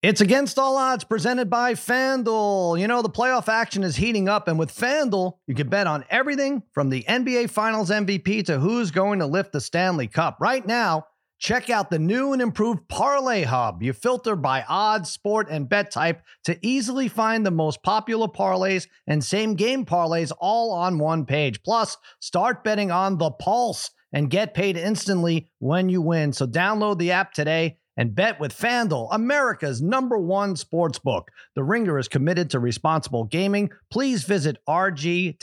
It's against all odds presented by FanDuel. You know, the playoff action is heating up, and with FanDuel, you can bet on everything from the NBA Finals MVP to who's going to lift the Stanley Cup. Right now, check out the new and improved Parlay Hub. You filter by odds, sport, and bet type to easily find the most popular parlays and same game parlays all on one page. Plus, start betting on the pulse and get paid instantly when you win. So, download the app today and bet with FanDuel, America's number one sports book. The Ringer is committed to responsible gaming. Please visit rg-help.com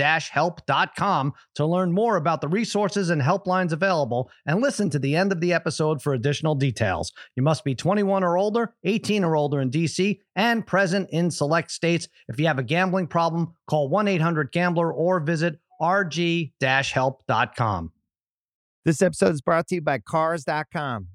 to learn more about the resources and helplines available and listen to the end of the episode for additional details. You must be 21 or older, 18 or older in DC, and present in select states. If you have a gambling problem, call 1-800-GAMBLER or visit rg-help.com. This episode is brought to you by Cars.com.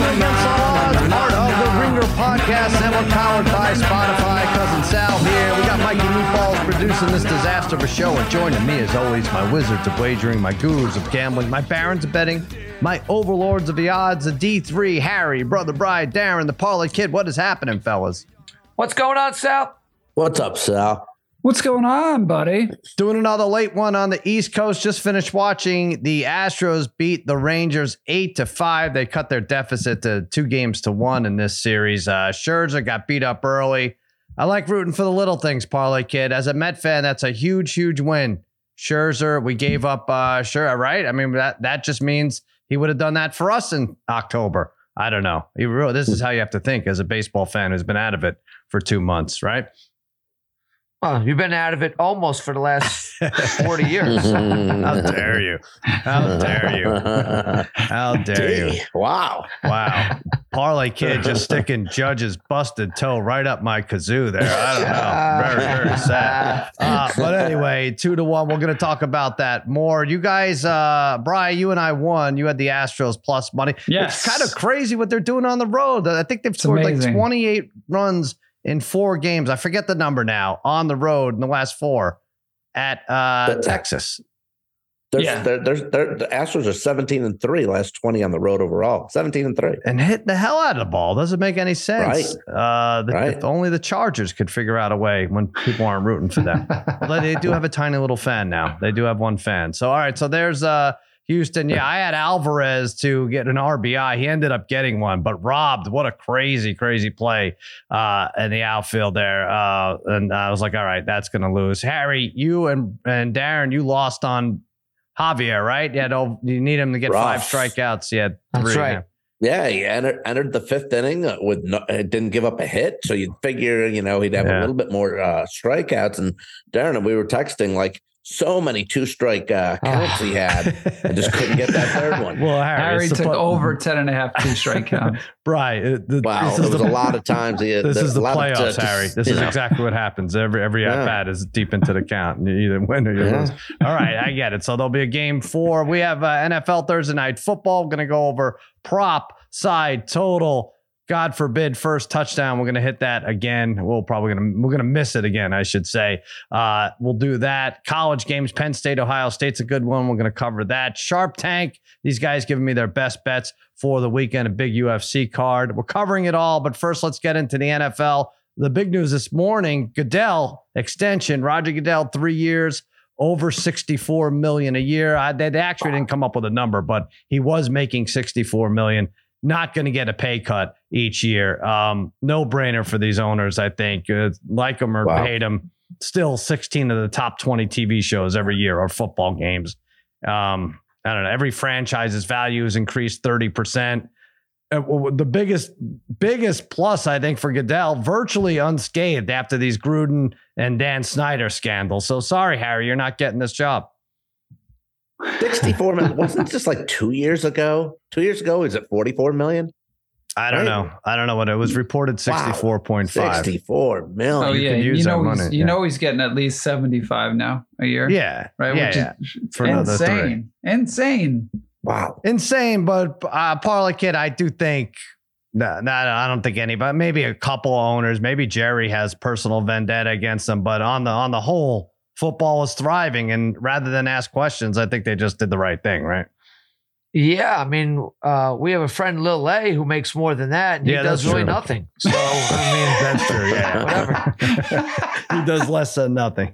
Part of the Ringer Podcast Network, powered by Spotify. Cousin Sal here. We got Mikey Meatballs producing this disaster of a show, and joining me, as always, my wizards of wagering, my gurus of gambling, my barons of betting, my overlords of the odds, the D3, Harry, Brother Bry, Darren, the Parlay Kid. What is happening, fellas? What's going on, Sal? What's up, Sal? What's going on, buddy? Doing another late one on the East Coast. Just finished watching the Astros beat the Rangers eight to five. They cut their deficit to two games to one in this series. Uh, Scherzer got beat up early. I like rooting for the little things, parlay kid. As a Met fan, that's a huge, huge win. Scherzer, we gave up. Uh, sure, right? I mean that that just means he would have done that for us in October. I don't know. Really, this is how you have to think as a baseball fan who's been out of it for two months, right? Oh, you've been out of it almost for the last 40 years. How dare you? How dare you? How dare you? Wow. Wow. Parlay kid just sticking Judge's busted toe right up my kazoo there. I don't know. Very, very sad. Uh, but anyway, two to one. We're going to talk about that more. You guys, uh, Brian, you and I won. You had the Astros plus money. Yes. It's kind of crazy what they're doing on the road. I think they've scored like 28 runs in four games. I forget the number now on the road in the last four at uh, But- Texas. There's, Yeah. there, there's, there, the Astros are 17 and three, last 20 on the road overall. 17 and three. and hit the hell out of the ball. Doesn't make any sense. Uh, the, Right. only the Chargers could figure out a way when people aren't rooting for them. Although they do have a tiny little fan now. They do have one fan. So all right. So there's uh Houston. Yeah, I had Alvarez to get an RBI. He ended up getting one, but robbed. What a crazy, crazy play uh, in the outfield there. Uh, and I was like, all right, that's gonna lose. Harry, you and and Darren, you lost on Javier, right? Yeah, you need him to get five strikeouts. He had That's three. right. Yeah, he entered, entered the fifth inning uh, with no, uh, didn't give up a hit. So you'd figure, you know, he'd have Yeah. a little bit more uh, strikeouts. And Darren and we were texting like so many two strike uh, counts he had. I just couldn't get that third one. Well, Harry, Harry took suppo- over 10 and a half two strike count. Right. the- Wow, this it is was the- a lot of times. He, This is the a lot of playoffs, just- Harry. This is know. exactly what happens. Every every Yeah. at bat is deep into the count. You either win or you Yeah. lose. All right, I get it. So there'll be a game four. We have uh, NFL Thursday night football. We're going to go over prop side total. God forbid, first touchdown. We're going to hit that again. We're probably going to we're to miss it again. I should say. Uh, we'll do that. College games. Penn State, Ohio State's a good one. We're going to cover that. Sharp Tank. These guys giving me their best bets for the weekend. A big UFC card. We're covering it all. But first, let's get into the NFL. The big news this morning: Goodell extension. Roger Goodell, three years over 64 million a year. I, they actually didn't come up with a number, but he was making 64 million. Not going to get a pay cut each year. Um, no brainer for these owners, I think. Uh, like them or Wow. hate them, still 16 of the top 20 TV shows every year are football games. Um, I don't know. Every franchise's value has increased 30%. Uh, the biggest biggest plus I think for Goodell, virtually unscathed after these Gruden and Dan Snyder scandals. So sorry, Harry, you're not getting this job. 64 million. Wasn't it just like two years ago? Two years ago, is it 44 million? I don't Right? know. I don't know what it was reported Wow. 64.5. 64 million. Oh yeah, could you use that know he's money, you yeah. know he's getting at least seventy five now a year. Yeah. right. Yeah. Which yeah. is For insane, insane. Wow. Insane, but uh, Parlay Kid, I do think. No, no, I don't think anybody. Maybe a couple owners. Maybe Jerry has personal vendetta against them. But on the on the whole, football is thriving. And rather than ask questions, I think they just did the right thing, right? Yeah, I mean, uh, we have a friend Lil A who makes more than that, and Yeah, he does really true. nothing. So I mean, That's true. Yeah, whatever. he does less than nothing.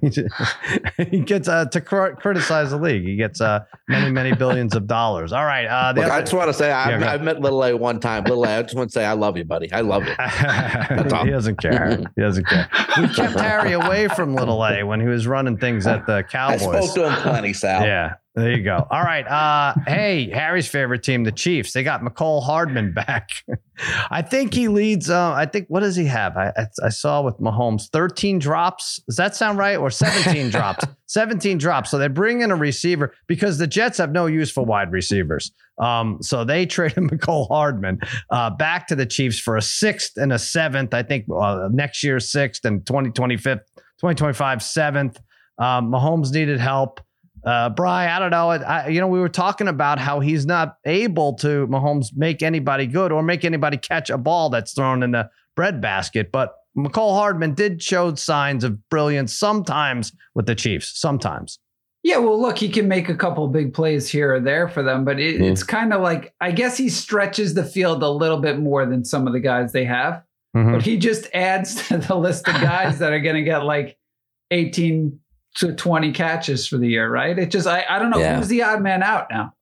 He, gets uh, to cr- criticize the league. He gets uh, many, many billions of dollars. All right. Uh, the Look, I other- just want to say I, Yeah, go I've met Little A one time. Little A, I just want to say I love you, buddy. I love you. all. he doesn't care. He doesn't care. We kept Harry away from Little A when he was running things at the Cowboys. I Cowboys. spoke to him plenty, Sal. Yeah, there you go. All right. Uh, hey, Harry's favorite team, the Chiefs. They got Mecole Hardman back. I think he leads. Uh, I think what does he have? I, I I saw with Mahomes, thirteen drops. Does that sound right? Or seventeen drops? Seventeen drops. So they bring in a receiver because the Jets have no use for wide receivers. Um, so they traded Mecole Hardman uh, back to the Chiefs for a sixth and a seventh. I think uh, next year sixth and 2025, 2025 seventh. Um, Mahomes needed help. Uh, Bry, I don't know. I, you know, we were talking about how he's not able to Mahomes make anybody good or make anybody catch a ball that's thrown in the breadbasket. But Mecole Hardman did show signs of brilliance sometimes with the Chiefs. Sometimes. Yeah, well, look, he can make a couple big plays here or there for them, but it, Mhm. it's kind of like I guess he stretches the field a little bit more than some of the guys they have, Mhm. but he just adds to the list of guys that are going to get like 18 to 20 catches for the year, right? It just I, I don't know Yeah. who's the odd man out now.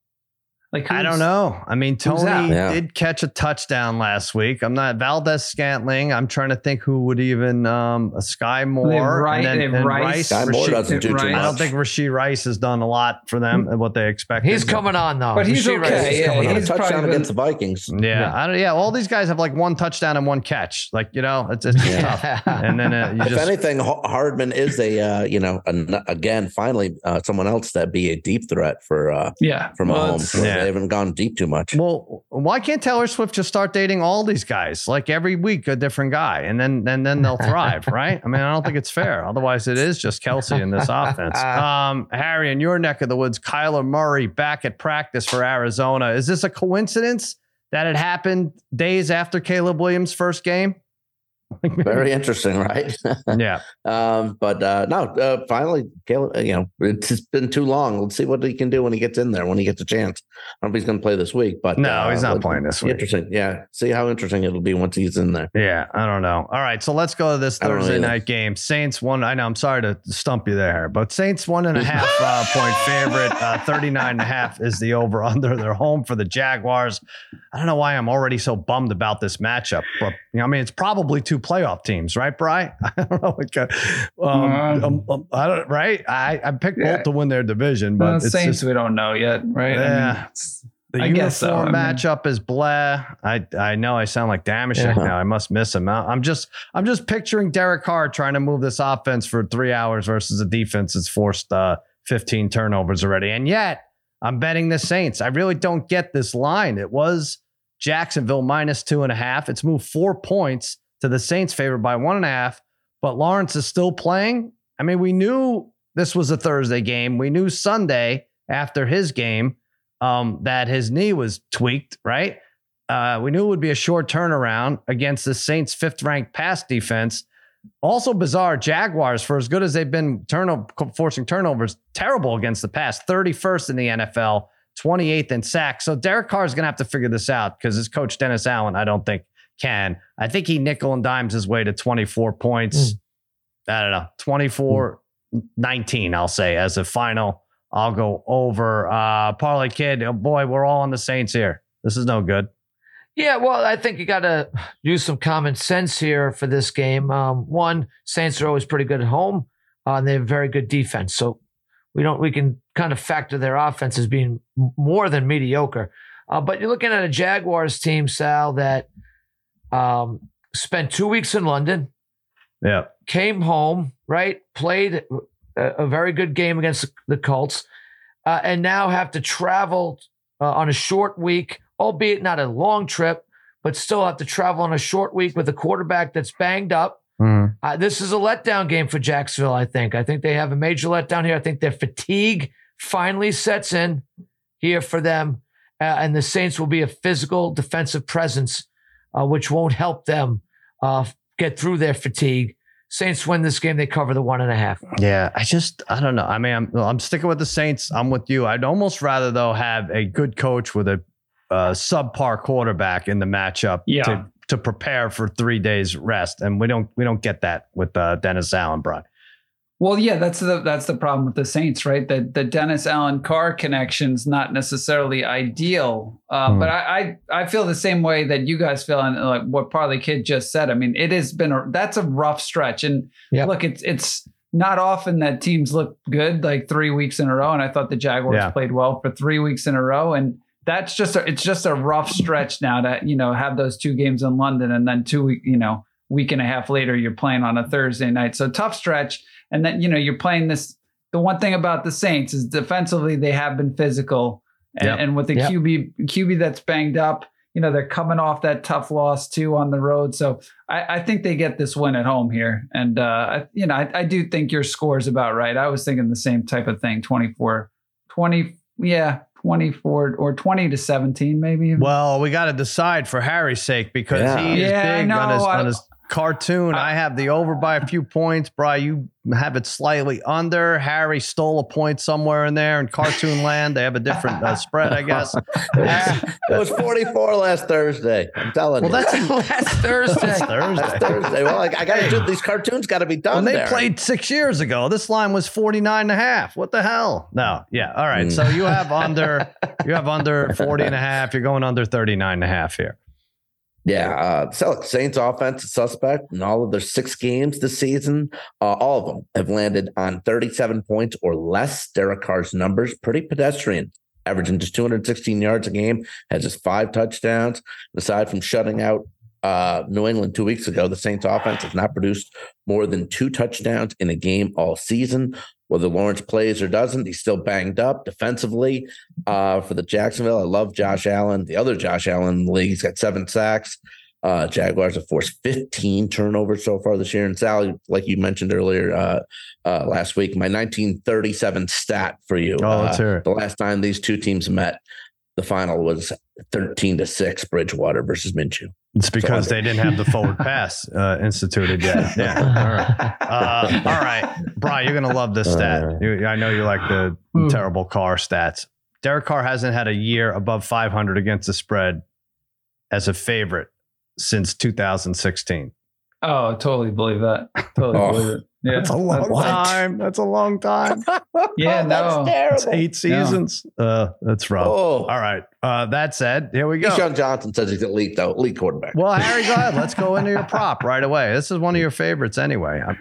Like I don't know. I mean. Tony Yeah. did catch a touchdown last week. I'm not Valdes Scantling. I'm trying to think who would even um a Skyy Moore. They have Rice- they have Rice. Skyy Moore Rashid- doesn't do too much. I don't think Rashee Rice has done a lot for them and what they expected. he's coming on though. But he's Rasheed okay, is yeah, coming on. a he's touchdown probably against the Vikings. Yeah, Yeah. I don't, yeah. All these guys have like one touchdown and one catch. Like you know, it's it's Yeah. tough. And then uh, you If just anything, Hardman is a uh, you know an, again finally uh, someone else that be a deep threat for uh, Yeah. for Well, Mahomes. it's- Yeah. They haven't gone deep too much. well, why can't Taylor Swift just start dating all these guys? Like every week, a different guy, and then and then they'll thrive, right? I mean, I don't think it's fair. Otherwise, it is just Kelsey in this offense. Um, Harry, in your neck of the woods, Kyler Murray back at practice for Arizona. Is this a coincidence that it happened days after Caleb Williams' first game? Very interesting, right? yeah. um, but uh, no, uh, finally, Caleb, you know, it's been too long. Let's see what he can do when he gets in there, when he gets a chance. I don't know if he's going to play this week, but No, uh, he's not playing this week. Interesting, yeah. See how interesting it'll be once he's in there. Yeah, I don't know. All right, so let's go to this I don't know Thursday night game. Saints one. I know I'm sorry to stump you there, but Saints one and a half uh, point favorite. Uh, 39 and a half is the over under. They're home for the Jaguars. I don't know why I'm already so bummed about this matchup, but you know, I mean, it's probably two playoff teams, right, Bry? I don't know. What kind- um, um, um, I don't. Right? I I picked Yeah. both to win their division, but it's Saints, just, we don't know yet, right? I mean, Yeah. it's- the I uniform guess so. I mean- matchup is blah. I I know I sound like Damashek Yeah. now. I must miss him. I- I'm just I'm just picturing Derek Carr trying to move this offense for three hours versus a defense that's forced uh, 15 turnovers already. And yet I'm betting the Saints. I really don't get this line. It was Jacksonville minus two and a half. It's moved four points to the Saints favored by one and a half. But Lawrence is still playing. I mean, we knew this was a Thursday game. We knew Sunday after his game um, that his knee was tweaked, right? Uh, we knew it would be a short turnaround against the Saints' fifth ranked pass defense. Also bizarre, Jaguars, for as good as they've been turnover, forcing turnovers, terrible against the pass, 31st in the NFL, 28th in sacks. So Derek Carr is going to have to figure this out because his coach, Dennis Allen, I don't think can. I think he nickel and dimes his way to 24 points. I don't know, 24 19, I'll say, as a final. I'll go over. Uh, Parlay Kid, oh boy, we're all on the Saints here. This is no good. Yeah, well, I think you got to use some common sense here for this game. Um, one, Saints are always pretty good at home, uh, and they have very good defense. So we don't we can kind of factor their offense as being more than mediocre. Uh, but you're looking at a Jaguars team, Sal, that um, spent two weeks in London, Yeah. came home, right? Played a, a very good game against the Colts, uh, and now have to travel uh, on a short week, albeit not a long trip, but still have to travel on a short week with a quarterback that's banged up. Mhm. Uh, this is a letdown game for Jacksonville, I think. I think they have a major letdown here. I think their fatigue finally sets in here for them. Uh, and the Saints will be a physical defensive presence, uh, which won't help them uh, get through their fatigue. Saints win this game. They cover the one and a half. Yeah, I just I don't know. I mean, I'm I'm sticking with the Saints. I'm with you. I'd almost rather though have a good coach with a uh, subpar quarterback in the matchup Yeah. to to prepare for three days rest, and we don't we don't get that with uh, Dennis Allen, Brian. Well, yeah, that's the that's the problem with the Saints, right? That the Dennis Allen Carr connection's not necessarily ideal. Uh, Hmm. But I, I I feel the same way that you guys feel, and like what Parlay Kid just said. I mean, it has been a that's a rough stretch, and Yep. look, it's it's not often that teams look good like three weeks in a row, and I thought the Jaguars Yeah. played well for three weeks in a row, and that's just a, it's just a rough stretch now to you know have those two games in London, and then two week you know week and a half later you're playing on a Thursday night, so tough stretch and then you know you're playing this. The one thing about the Saints is defensively they have been physical, and, Yep. and with the Yep. QB QB that's banged up, you know they're coming off that tough loss too on the road. So I, I think they get this win at home here, and uh, I, you know I, I do think your score is about right. I was thinking the same type of thing, 24, 20, yeah, 24 or 20 to 17 maybe. Well, we got to decide for Harry's sake because Yeah. he is Yeah, I big on his on his cartoon. I, I- have the over by a few points. Brian, you have it slightly under. Harry stole a point somewhere in there in cartoon land. They have a different uh, spread, I guess. it was 44 last Thursday. I'm telling Well, you. Well, that's Last Thursday. That's That's Thursday. Thursday. Well, I, I got to do these cartoons. Got to be done. When they there. played six years ago, this line was 49 and a half. What the hell? No. Yeah. All right. Mm. So you have under you have under 40 and a half. You're going under 39 and a half here. Yeah, uh, so Saints offense suspect in all of their six games this season. Uh, all of them have landed on 37 points or less. Derek Carr's numbers pretty pedestrian, averaging just 216 yards a game, has just five touchdowns. Aside from shutting out uh, New England two weeks ago, the Saints offense has not produced more than two touchdowns in a game all season. Whether Lawrence plays or doesn't, he's still banged up defensively. Uh, for the Jacksonville, I love Josh Allen. The other Josh Allen in the league, he's got seven sacks. Uh, Jaguars have forced 15 turnovers so far this year. And Sally, like you mentioned earlier uh, uh, last week, my 1937 stat for you. Oh, Uh, the last time these two teams met, the final was 13 to 6 Bridgewater versus Minshew. It's because they didn't have the forward pass uh, instituted yet. Yeah. All right. Uh, all right. Brian, you're going to love this stat. You, I know you like the Hmm. terrible Carr stats. Derek Carr hasn't had a year above 500 against the spread as a favorite since 2016. Oh, I totally believe that. Totally Oh. believe it. Yeah, That's a long That's- time. That's a long time. Yeah, Oh, no. that's terrible. That's eight seasons. Uh, that's rough. Oh, All right. Uh, that said, here we go. Keyshawn Johnson says he's elite though, elite quarterback. Well, Harry, go ahead. Let's go into your prop right away. This is one of your favorites anyway. I'm-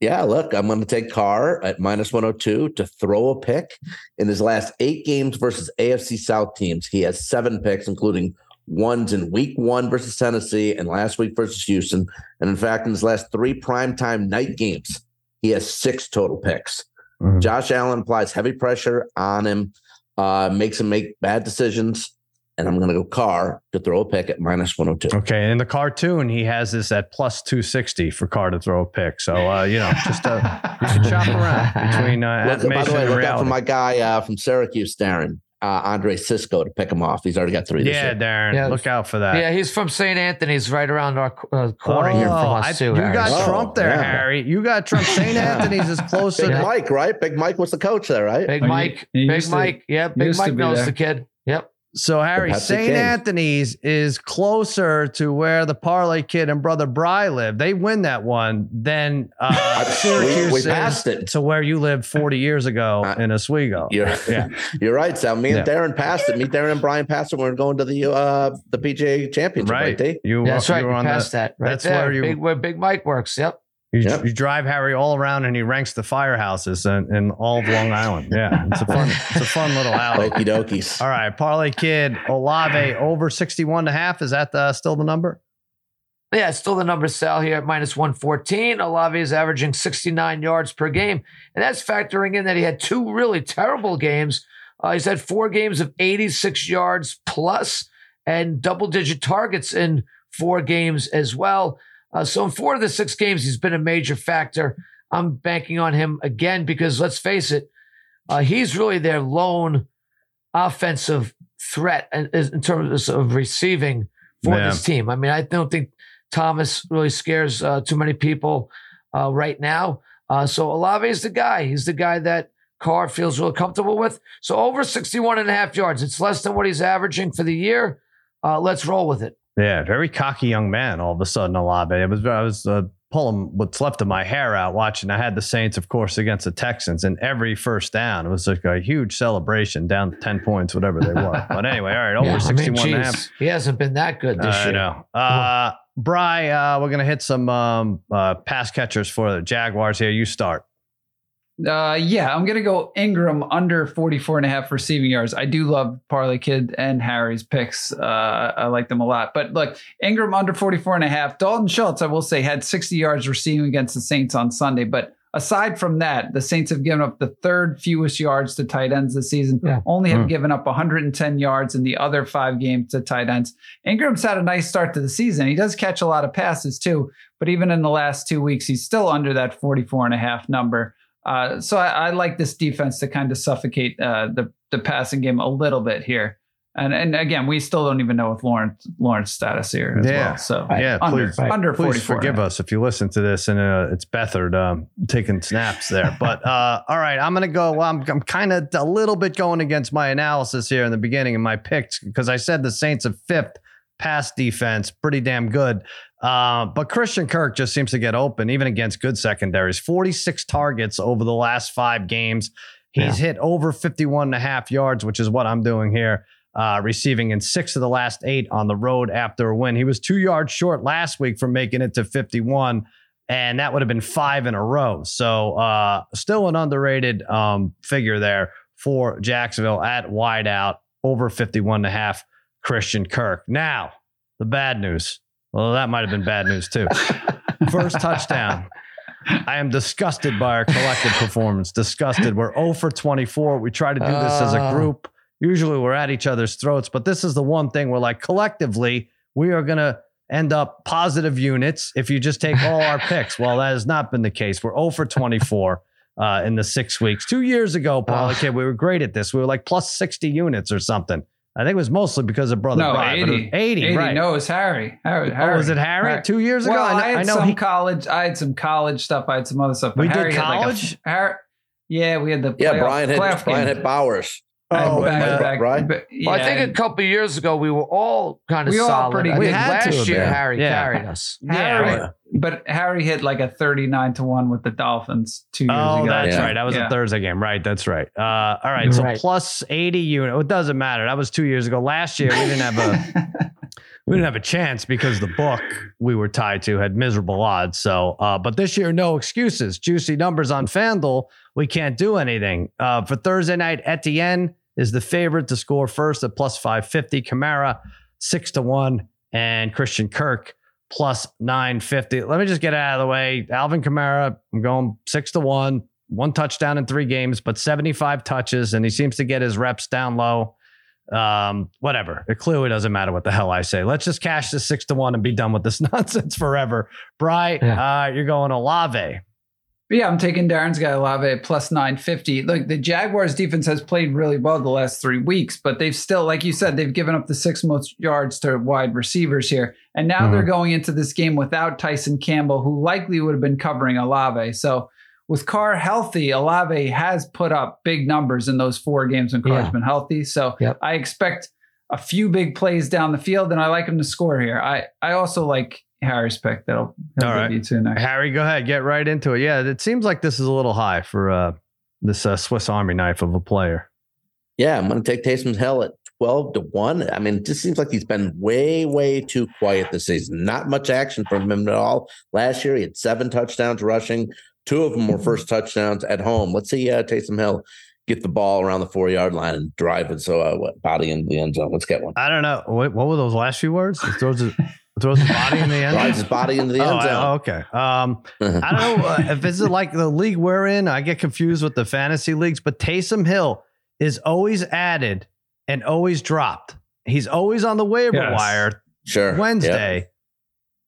Yeah, look, I'm going to take Carr at minus 102 to throw a pick. In his last eight games versus AFC South teams, he has seven picks, including ones in week one versus Tennessee and last week versus Houston. And in fact, in his last three primetime night games, he has six total picks. Mhm. Josh Allen applies heavy pressure on him, uh, makes him make bad decisions. And I'm going to go Carr to throw a pick at minus 102. Okay, And in the cartoon, he has this at plus two sixty for Carr to throw a pick. So uh, you know, just uh, you can shop around between uh, Look, by the way, look out for my guy uh, from Syracuse, Darren, uh, Andre Cisco, to pick him off. He's already got three this yeah, year. Darren, Yeah. look out for that. Yeah, he's from St. Anthony's, right around our uh, corner here from Oh, us I- too. you Harry. got Oh, Trump there, yeah. Harry. You got Trump. St. Yeah. Anthony's is close. Big to- Mike, right? Big Mike was the coach there, right? Big Oh, you- Mike, you Big used to- Mike. yeah, Big Mike knows the kid. Yep. So Harry, St. Anthony's is closer to where the Parlay Kid and Brother Bry live. They win that one. Then uh, We- Syracuse we is passed it. to where you lived 40 years ago Uh, in Oswego. You're, Yeah. you're right, Sal. Me and Yeah. Darren passed it. Me, Darren, and Brian passed it. when we're going to the uh, the PGA Championship, right? right. You, That's you right. were You on the- passed that. Right that's there. where you- big, where Big Mike works. Yep. You, Yep. you drive Harry all around and he ranks the firehouses in, in all of Long Island. Yeah, it's a fun, it's a fun little alley. Okie dokies. All right, Parlay Kid, Olave over 61 and a half. Is that uh, still the number? Yeah, it's still the number Sal here at minus 114. Olave is averaging 69 yards per game. And that's factoring in that he had two really terrible games. Uh, he's had four games of 86 yards plus and double digit targets in four games as well. Uh, so in four of the six games, he's been a major factor. I'm banking on him again because let's face it, uh, he's really their lone offensive threat in, in terms of receiving for Yeah. this team. I mean, I don't think Thomas really scares uh, too many people uh, right now. Uh, so Olave is the guy. He's the guy that Carr feels real comfortable with. So over 61 and a half yards. It's less than what he's averaging for the year. Uh, let's roll with it. Yeah, very cocky young man. All of a sudden, Olave. It was I was uh, pulling what's left of my hair out watching. I had the Saints, of course, against the Texans, and every first down it was like a huge celebration, down ten points, whatever they were. but anyway, all right, over Yeah, I mean, 61 and a half. He hasn't been that good this I year. know. Uh, Bry, uh, we're gonna hit some um, uh, pass catchers for the Jaguars here. You start. Uh, yeah, I'm going to go Ingram under 44 and a half receiving yards. I do love Parlay Kid and Harry's picks. Uh, I like them a lot. But look, Ingram under 44 and a half. Dalton Schultz, I will say, had 60 yards receiving against the Saints on Sunday. But aside from that, the Saints have given up the third fewest yards to tight ends this season. Yeah. Only have Hmm. given up 110 yards in the other five games to tight ends. Ingram's had a nice start to the season. He does catch a lot of passes too. But even in the last two weeks, he's still under that 44 and a half number. Uh, so I, I like this defense to kind of suffocate uh, the the passing game a little bit here. And and again, we still don't even know with Lawrence Lawrence status here as Yeah. well. So Yeah, under please- under Please 44. forgive us if you listen to this and uh, it's Beathard um, taking snaps there. But uh, all right, I'm gonna go. Well, I'm I'm kind of a little bit going against my analysis here in the beginning of my picks because I said the Saints have fifth pass defense, pretty damn good. Uh, but Christian Kirk just seems to get open even against good secondaries. 46 targets over the last five games. He's hit over 51 and a half yards, which is what I'm doing here uh, receiving in six of the last eight on the road after a win. He was two yards short last week from making it to 51, and that would have been five in a row. So uh, still an underrated um, figure there for Jacksonville at wideout over 51 and a half. Christian Kirk. Now, the bad news. Well, that might have been bad news too. First touchdown. I am disgusted by our collective performance. Disgusted. We're 0 for 24. We try to do this as a Ah. group. Usually we're at each other's throats, but this is the one thing we're like collectively, we are going to end up positive units if you just take all our picks. Well, that has not been the case. We're 0 for 24 uh, in the six weeks. Two years ago, Paul, Ah. kid, we were great at this. We were like plus 60 units or something. I think it was mostly because of brother No, Brian. but it 80. was 80, 80. right? No, it's Harry. Harry, Oh, Harry. was it Harry? Harry. Two years ago? Well, I, I, know- I had know some he, college. I had some college stuff. I had some other stuff. but We did Harry had like a- college? Harry, yeah, we had the Yeah, playoff- Brian hit playoff Brian game. hit Bowers. I Oh, back- and, back- Brian? but- Well, I think a couple of years ago we were all kind of We all solid. pretty I. We had last have year been. Harry Yeah. carried us. yeah, Harry- right. But Harry hit like a 39 to 1 with the Dolphins two years Oh, ago. that's Yeah. right. That was Yeah. a Thursday game. Right. That's right. Uh, all right. So Right. plus 80 unit. It doesn't matter. That was two years ago. Last year, we didn't have a. We didn't have a chance because the book we were tied to had miserable odds. So, uh, but this year, no excuses. Juicy numbers on FanDuel. We can't do anything. Uh, for Thursday night, Etienne is the favorite to score first at plus 550. Kamara, six to one. And Christian Kirk, plus 950. Let me just get out of the way. Alvin Kamara, I'm going six to one, one touchdown in three games, but 75 touches, and he seems to get his reps down low. Um, whatever. It clearly doesn't matter what the hell I say. Let's just cash this six to one and be done with this nonsense forever. Bry, uh, you're going Olave. Yeah, I'm taking Darren's guy Olave plus 950. Look, the Jaguars defense has played really well the last three weeks, but they've still, like you said, they've given up the six most yards to wide receivers here. And now they're going into this game without Tyson Campbell, who likely would have been covering Olave. So with Carr healthy, Olave has put up big numbers in those four games when Carr's Yeah. been healthy. So Yep. I expect a few big plays down the field, and I like him to score here. I, I also like Harry's pick. That'll, that'll All right. you two next. Harry, go ahead. Get right into it. Yeah, it seems like this is a little high for uh, this uh, Swiss Army knife of a player. Yeah, I'm going to take Taysom Hill at 12 to 1. I mean, it just seems like he's been way, way too quiet this season. Not much action from him at all. Last year, he had seven touchdowns rushing. Two of them were first touchdowns at home. Let's see uh, Taysom Hill get the ball around the four yard line and drive it so uh, what, body into the end zone. Let's get one. I don't know. What, what were those last few words? It throws his, it throws his body in the end. Drives his body into the Oh, end I- zone. oh, okay. Um, I don't know uh, if it's like the league we're in. I get confused with the fantasy leagues, but Taysom Hill is always added and always dropped He's always on the waiver Yes. wire Sure. Yep.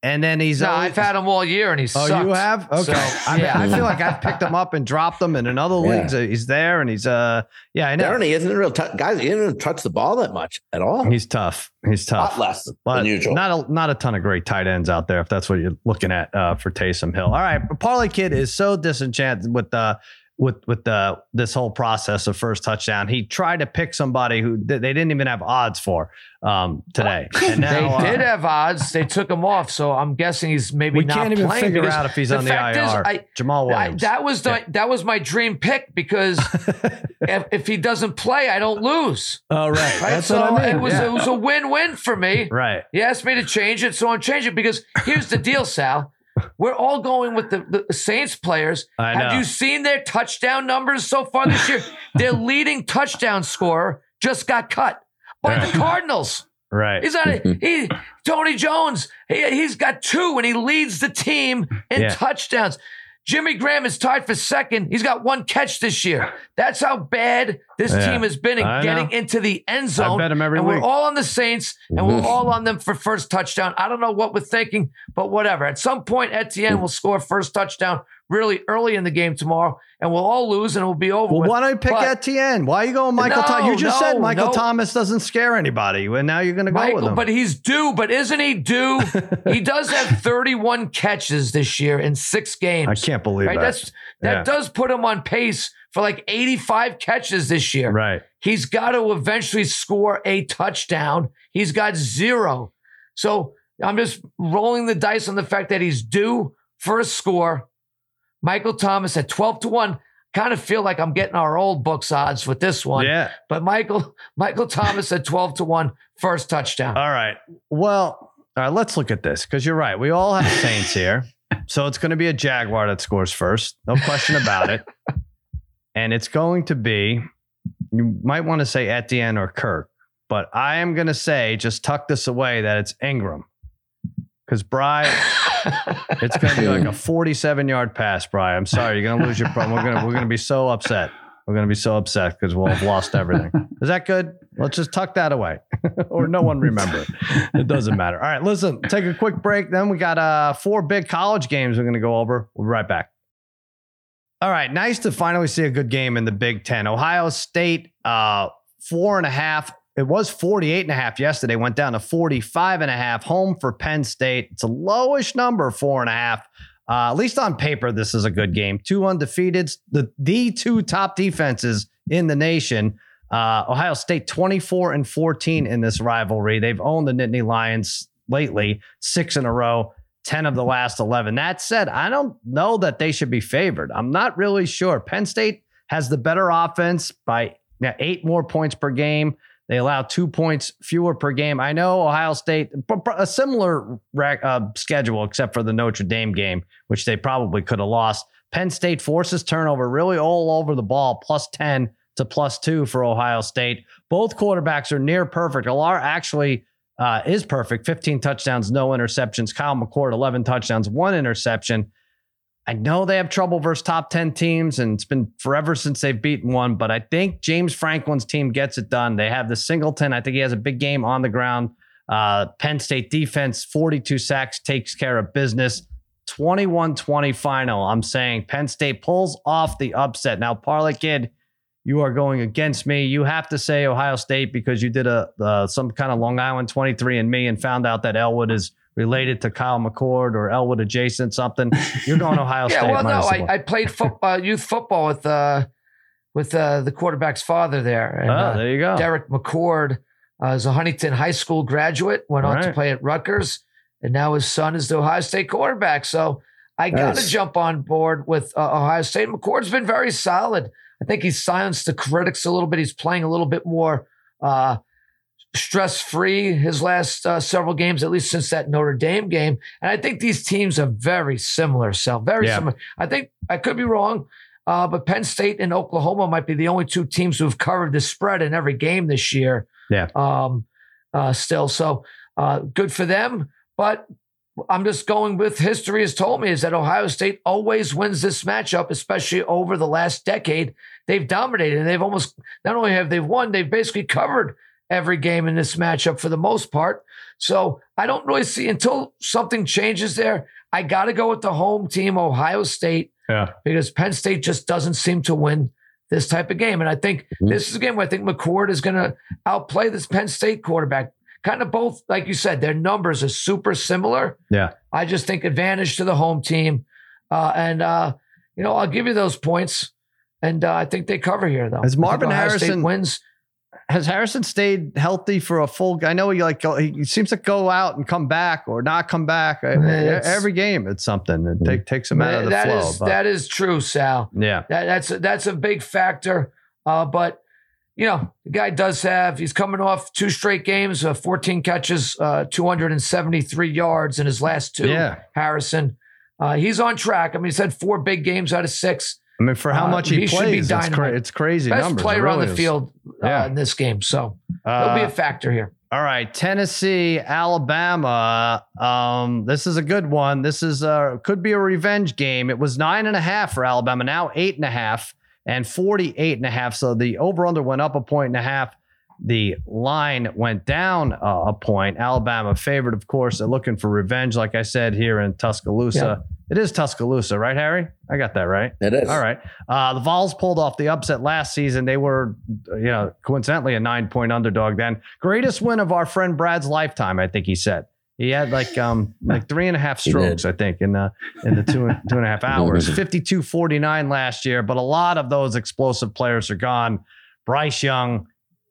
Wednesday, and then he's. No, always, I've had him all year and he's Oh, you have? Okay. So, I, mean, yeah. I feel like I've picked him up and dropped him, and in other Yeah. leagues, uh, he's there, and he's uh, yeah, I know. Darren, he isn't a real t- guys. He didn't touch the ball that much at all. He's tough. He's a lot tough. less But than usual. not a not a ton of great tight ends out there if that's what you're looking at uh, for Taysom Hill. All right, but Parlay Kid is so disenchanted with the with with the this whole process of first touchdown. He tried to pick somebody who they didn't even have odds for um, today, and They now uh, did have odds. They took him off, so I'm guessing he's maybe we not can't even playing figure out if he's the on the IR. is, I- Jamal I, Williams. that was the Yeah. that was my dream pick because if, if he doesn't play, I don't lose. oh right, Right. that's so what I mean. it was Yeah. it was a win win for me. right. He asked me to change it, so I'm changing it because here's the deal, Sal. We're all going with the, the Saints players. I Have you seen their touchdown numbers so far this year? their leading touchdown scorer just got cut by Right. the Cardinals. Right. He's on a, mm-hmm. he Tony Jones. He, he's got two and he leads the team in Yeah. touchdowns. Jimmy Graham is tied for second. He's got one catch this year. That's how bad this Yeah. team has been in I getting know. into the end I zone. bet him every and week. we're all on the Saints and we're all on them for first touchdown. I don't know what we're thinking, but whatever. At some point, Etienne will score first touchdown really early in the game tomorrow, and we'll all lose and it will be over. well, with. why don't you pick But- Etienne? Why are you going Michael Thomas? You No, just said Michael no. Thomas doesn't scare anybody, and now you're going to go with him. but he's due. But isn't he due? he does have 31 catches this year in six games. I can't believe Right, that. that's that Yeah. does put him on pace for like 85 catches this year. right. He's got to eventually score a touchdown. He's got zero. So I'm just rolling the dice on the fact that he's due for a score. Michael Thomas at 12 to 1. Kind of feel like I'm getting our old books odds with this one. Yeah. But Michael, Michael Thomas at 12 to 1, first touchdown. All right. Well, all right, let's look at this because you're right. We all have Saints here. So it's going to be a Jaguar that scores first. No question about it. And it's going to be, you might want to say Etienne or Kirk, but I am going to say, just tuck this away, that it's Ingram. Because Bry, it's going to be like a 47 yard pass, Bry. I'm sorry. You're going to lose your problem. We're going to, we're going to be so upset. We're going to be so upset because we'll have lost everything. Is that good? Let's just tuck that away or no one remember it. It doesn't matter. All right, listen, take a quick break. Then we got uh, four big college games we're going to go over. We'll be right back. All right, nice to finally see a good game in the Big Ten. Ohio State, uh, four and a half. It was 48 and a half yesterday, went down to 45 and a half. Home for Penn State. It's a lowish number, four and a half. Uh, at least on paper, this is a good game. Two undefeated, the, the two top defenses in the nation. Uh, Ohio State 24 and 14 in this rivalry. They've owned the Nittany Lions lately, six in a row, 10 of the last 11. That said, I don't know that they should be favored. I'm not really sure. Penn State has the better offense by yeah, eight more points per game. They allow two points fewer per game. I know Ohio State, a similar uh, schedule, except for the Notre Dame game, which they probably could have lost. Penn State forces turnover really all over the ball, plus 10 to plus two for Ohio State. Both quarterbacks are near perfect. Allar actually uh, is perfect 15 touchdowns, no interceptions. Kyle McCord, 11 touchdowns, one interception. I know they have trouble versus top 10 teams, and it's been forever since they've beaten one, but I think James Franklin's team gets it done. They have the Singleton. I think he has a big game on the ground. Uh, Penn State defense, 42 sacks, takes care of business. 21 20 final. I'm saying Penn State pulls off the upset. Now, Parlay Kid, you are going against me. You have to say Ohio State because you did a uh, some kind of Long Island 23 and me and found out that Elwood is related to Kyle McCord or Elwood adjacent something. You're going Ohio yeah, State. well, no, I. I played fo- uh, youth football with uh, with uh, the quarterback's father there. And, oh, there you go. Derek McCord uh, is a Huntington High School graduate, went on to play at Rutgers, and now his son is the Ohio State quarterback. So I got to Nice. jump on board with uh, Ohio State. McCord's been very solid. I think he's silenced the critics a little bit. He's playing a little bit more uh, stress free his last uh, several games, at least since that Notre Dame game. And I think these teams are very similar, Sal. Very Yeah. similar. I think I could be wrong. Uh, but Penn State and Oklahoma might be the only two teams who've covered the spread in every game this year. Yeah. Um, uh, still, so uh, good for them. But I'm just going with history has told me is that Ohio State always wins this matchup, especially over the last decade. They've dominated and they've almost not only have they won, they've basically covered every game in this matchup for the most part. So I don't really see until something changes there. I got to go with the home team, Ohio State. Yeah. Because Penn State just doesn't seem to win this type of game. And I think Mhm. this is a game where I think McCord is going to outplay this Penn State quarterback. Kind of both, like you said, their numbers are super similar. Yeah. I just think advantage to the home team. Uh, and, uh, you know, I'll give you those points. And uh, I think they cover here, though. As Marvin Ohio State Harrison- wins. Has Harrison stayed healthy for a full? I know he like he seems to go out and come back or not come back It's- every game. It's something that take, takes him out of the That flow. Is, that is true, Sal. yeah, That, that's a, that's a big factor. Uh, but you know, the guy does have. He's coming off two straight games, uh, 14 catches, uh, 273 yards in his last two. yeah. Harrison, uh, he's on track. I mean, he's had four big games out of six. I mean, for how Uh, much he, he plays, it's, cra- it's crazy Best numbers. Player on the field uh, Yeah. in this game, so he'll be Uh, a factor here. All right, Tennessee, Alabama. Um, this is a good one. This is uh could be a revenge game. It was nine and a half for Alabama, now eight and a half and 48 and a half. So the over under went up a point and a half. The line went down uh, a point. Alabama favored, of course. They're looking for revenge, like I said here in Tuscaloosa. It is Tuscaloosa, right, Harry? I got that right. It is. All right. Uh, the Vols pulled off the upset last season. They were, you know, coincidentally a nine point underdog then. Greatest win of our friend Brad's lifetime, I think he said. He had like um like three and a half strokes. I think, in the in the two and two and a half hours. Mhm. 52 49 last year, but a lot of those explosive players are gone. Bryce Young,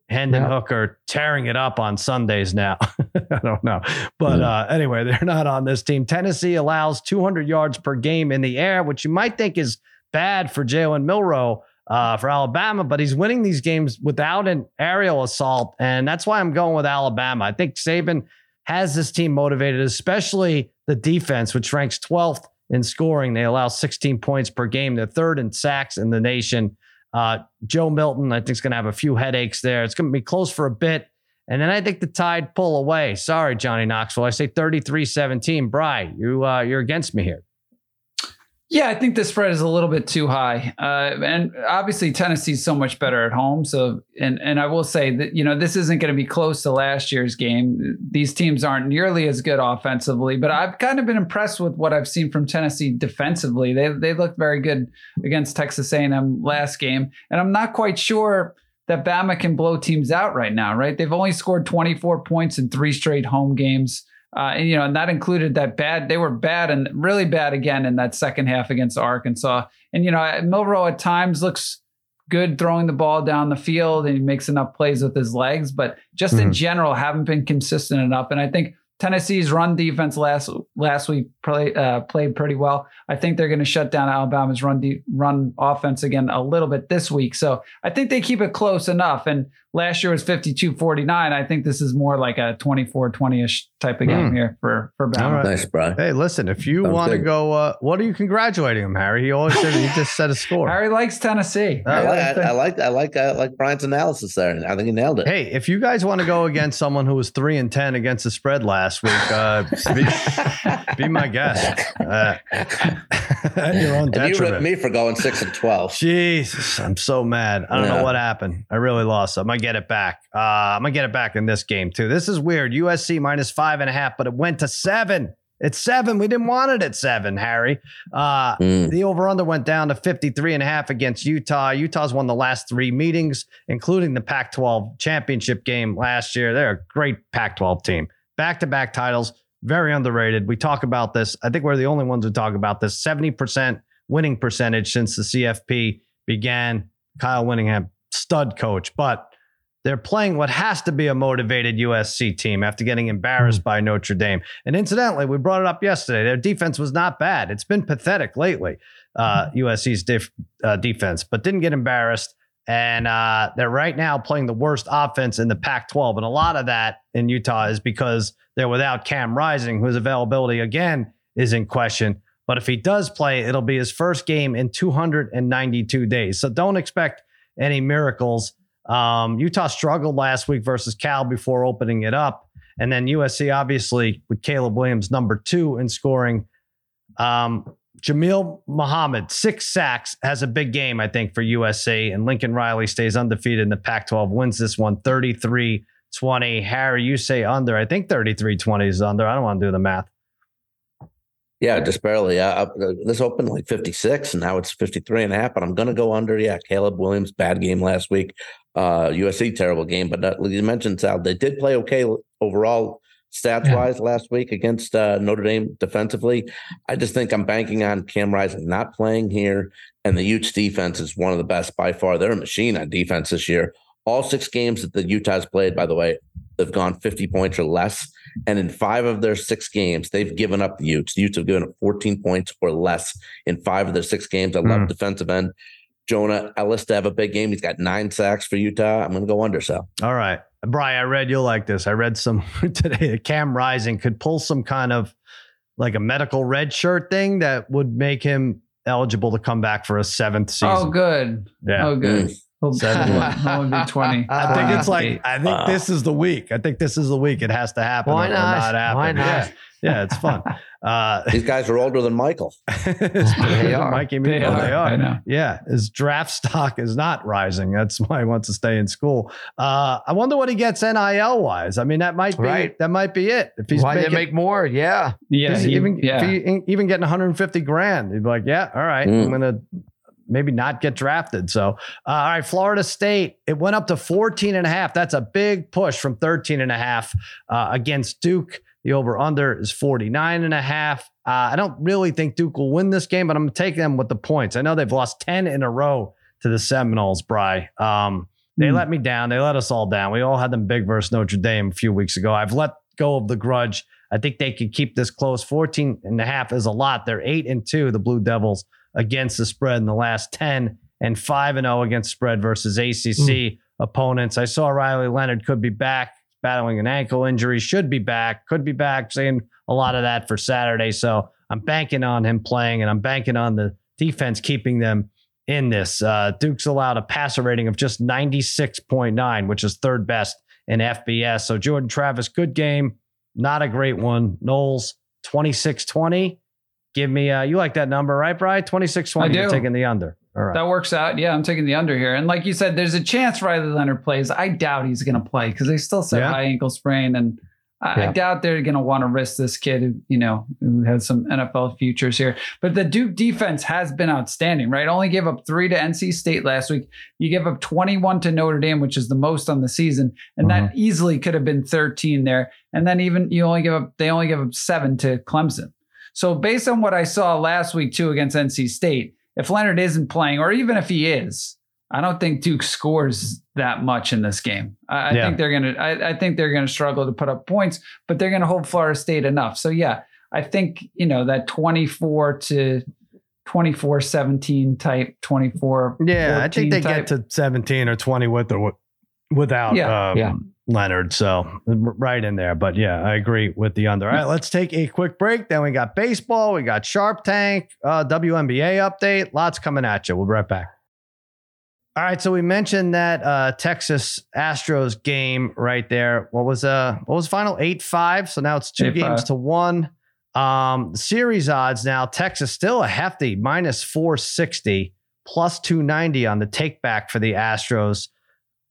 Hendon. Hooker tearing it up on Sundays now. I don't know. But Yeah. uh, anyway, they're not on this team. Tennessee allows 200 yards per game in the air, which you might think is bad for Jalen Milroe uh, for Alabama, but he's winning these games without an aerial assault. And that's why I'm going with Alabama. I think Saban has this team motivated, especially the defense, which ranks 12th in scoring. They allow 16 points per game. They're third in sacks in the nation. Uh, Joe Milton, I think, is going to have a few headaches there. It's going to be close for a bit. And then I think the Tide pull away. Sorry, Johnny Knoxville. I say 33 17. Bry, you, uh, you're against me here. Yeah, I think the spread is a little bit too high, uh, and obviously Tennessee's so much better at home. So, and and I will say that you know this isn't going to be close to last year's game. These teams aren't nearly as good offensively, but I've kind of been impressed with what I've seen from Tennessee defensively. They they looked very good against Texas A&M last game, and I'm not quite sure that Bama can blow teams out right now. Right? They've only scored 24 points in three straight home games. Uh, and you know, and that included that bad. They were bad and really bad again in that second half against Arkansas. And you know, Milroe at times looks good throwing the ball down the field, and he makes enough plays with his legs. But just in Mhm. general, haven't been consistent enough. And I think Tennessee's run defense last last week play, uh, played pretty well. I think they're going to shut down Alabama's run de- run offense again a little bit this week. So I think they keep it close enough. And last year was 52-49. I think this is more like a 24-20ish type of game Hmm. here for for Bama. All right. Nice, Brian. Hey, listen, if you want to go, uh, what are you congratulating him, Harry? He always said he just set a score. Harry likes Tennessee. I like, I I, I like, I like, I like Brian's analysis there. I think he nailed it. Hey, if you guys want to go against someone who was three and ten against the spread last week, uh, be, be my guest. Uh, your own and you ripped me for going six and twelve. Jesus, I'm so mad. I don't know what happened. I really lost. I'm gonna get it back. Uh, I'm gonna get it back in this game too. This is weird. USC minus five and a half, but it went to seven. It's seven. We didn't want it at seven, Harry. Uh, Mm. the over under went down to 53 and a half against Utah. Utah's won the last three meetings, including the Pac 12 championship game last year. They're a great Pac 12 team. Back to back titles, very underrated. We talk about this. I think we're the only ones who talk about this 70% winning percentage since the CFP began. Kyle Whittingham, stud coach, but they're playing what has to be a motivated USC team after getting embarrassed by Notre Dame. And incidentally, we brought it up yesterday. Their defense was not bad. It's been pathetic lately, uh, USC's def- uh, defense, but didn't get embarrassed. And uh, they're right now playing the worst offense in the Pac 12. And a lot of that in Utah is because they're without Cam Rising, whose availability again is in question. But if he does play, it'll be his first game in 292 days. So don't expect any miracles. Um, Utah struggled last week versus Cal before opening it up. And then USC, obviously, with Caleb Williams, number two in scoring. Um, Jamil Muhammad, six sacks, has a big game, I think, for USC. And Lincoln Riley stays undefeated in the Pac 12, wins this one 33 20. Harry, you say under. I think 33 20 is under. I don't want to do the math. Yeah, just barely. Uh, this opened like 56 and now it's 53 and a half, but I'm going to go under. Yeah, Caleb Williams, bad game last week. Uh, USC, terrible game. But uh, you mentioned, Sal, they did play okay overall stats yeah. wise last week against uh, Notre Dame defensively. I just think I'm banking on Cam Rising not playing here. And the Utes defense is one of the best by far. They're a machine on defense this year. All six games that the Utah's played, by the way, they've gone 50 points or less. And in five of their six games, they've given up the Utes. The Utes have given up 14 points or less in five of their six games. I love mm. defensive end. Jonah Elliss to have a big game. He's got nine sacks for Utah. I'm going to go under. So, all right, Brian, I read you'll like this. I read some today. That Cam Rising could pull some kind of like a medical red shirt thing that would make him eligible to come back for a seventh season. Oh, good. Yeah. Oh, good. Mm. That would be 20. I think it's like, I think this is the week. I think this is the week. It has to happen. Why not? not happen. Why not? Yeah. yeah, it's fun. Uh, These guys are older than Michael. they are. Mikey they, are. they are. I know. Yeah, his draft stock is not rising. That's why he wants to stay in school. Uh, I wonder what he gets NIL wise. I mean, that might be right. that might be it. If he's why making, they make more? Yeah, yeah. He, even yeah. He, even getting 150 grand, he'd be like, yeah, all right, mm. I'm gonna maybe not get drafted. So, uh, all right, Florida State, it went up to 14 and a half. That's a big push from 13 and a half uh, against Duke. The over under is 49 and a half. Uh, I don't really think Duke will win this game, but I'm going to take them with the points. I know they've lost 10 in a row to the Seminoles, Bry. Um, they mm. let me down. They let us all down. We all had them big versus Notre Dame a few weeks ago. I've let go of the grudge. I think they could keep this close. 14 and a half is a lot. They're 8 and 2, the Blue Devils against the spread in the last 10 and 5 and 0 against spread versus ACC mm. opponents. I saw Riley Leonard could be back battling an ankle injury, should be back, could be back, saying a lot of that for Saturday. So I'm banking on him playing and I'm banking on the defense keeping them in this. Uh, Duke's allowed a passer rating of just 96.9, which is third best in FBS. So Jordan Travis, good game, not a great one. Noles, 26 20 give me uh you like that number, right, Brian? 26 20. You're taking the under. All right. That works out. Yeah, I'm taking the under here. And like you said, there's a chance Riley Leonard plays. I doubt he's going to play because they still said yeah. high ankle sprain. And I, yeah. I doubt they're going to want to risk this kid, who, you know, who has some NFL futures here. But the Duke defense has been outstanding, right? Only gave up three to NC State last week. You give up 21 to Notre Dame, which is the most on the season. And that mm-hmm. easily could have been 13 there. And then even you only give up, they only give up seven to Clemson. So based on what I saw last week too against NC State, if Leonard isn't playing, or even if he is, I don't think Duke scores that much in this game. I, I think they're gonna. I, I, think they're gonna struggle to put up points, but they're gonna hold Florida State enough. So yeah, I think you know that twenty-four to 24 17 type 24 yeah i think they type. get to 17 or 20 with or without yeah, um, yeah. Leonard. So right in there. But yeah, I agree with the under. All right, let's take a quick break. Then we got baseball, we got Sharp Tank, uh, WNBA update. Lots coming at you. We'll be right back. All right, so we mentioned that uh, Texas Astros game right there. What was uh what was final eight five? So now it's two eight, games five. to one. Um, series odds now. Texas still a hefty minus four sixty, plus two ninety on the take back for the Astros.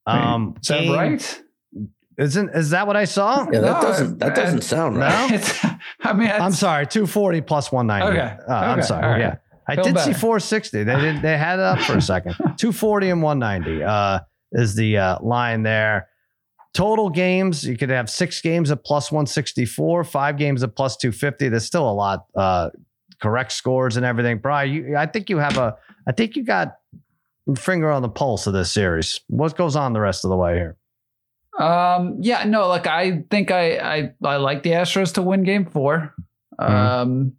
Um, Wait, is that right? Isn't is that what I saw? Yeah, that no, doesn't that doesn't sound right. No? I mean, I'm sorry, 240 plus 190. Okay, uh, okay. I'm sorry. Right. Yeah, I Feel did better. see 460. They did they had it up for a second. 240 and 190 uh, is the uh, line there. Total games, you could have six games at plus 164, five games at plus 250. There's still a lot uh, correct scores and everything. Brian, you, I think you have a, I think you got finger on the pulse of this series. What goes on the rest of the way here? Um, yeah, no, like I think I I, I like the Astros to win Game 4 mm-hmm. Um,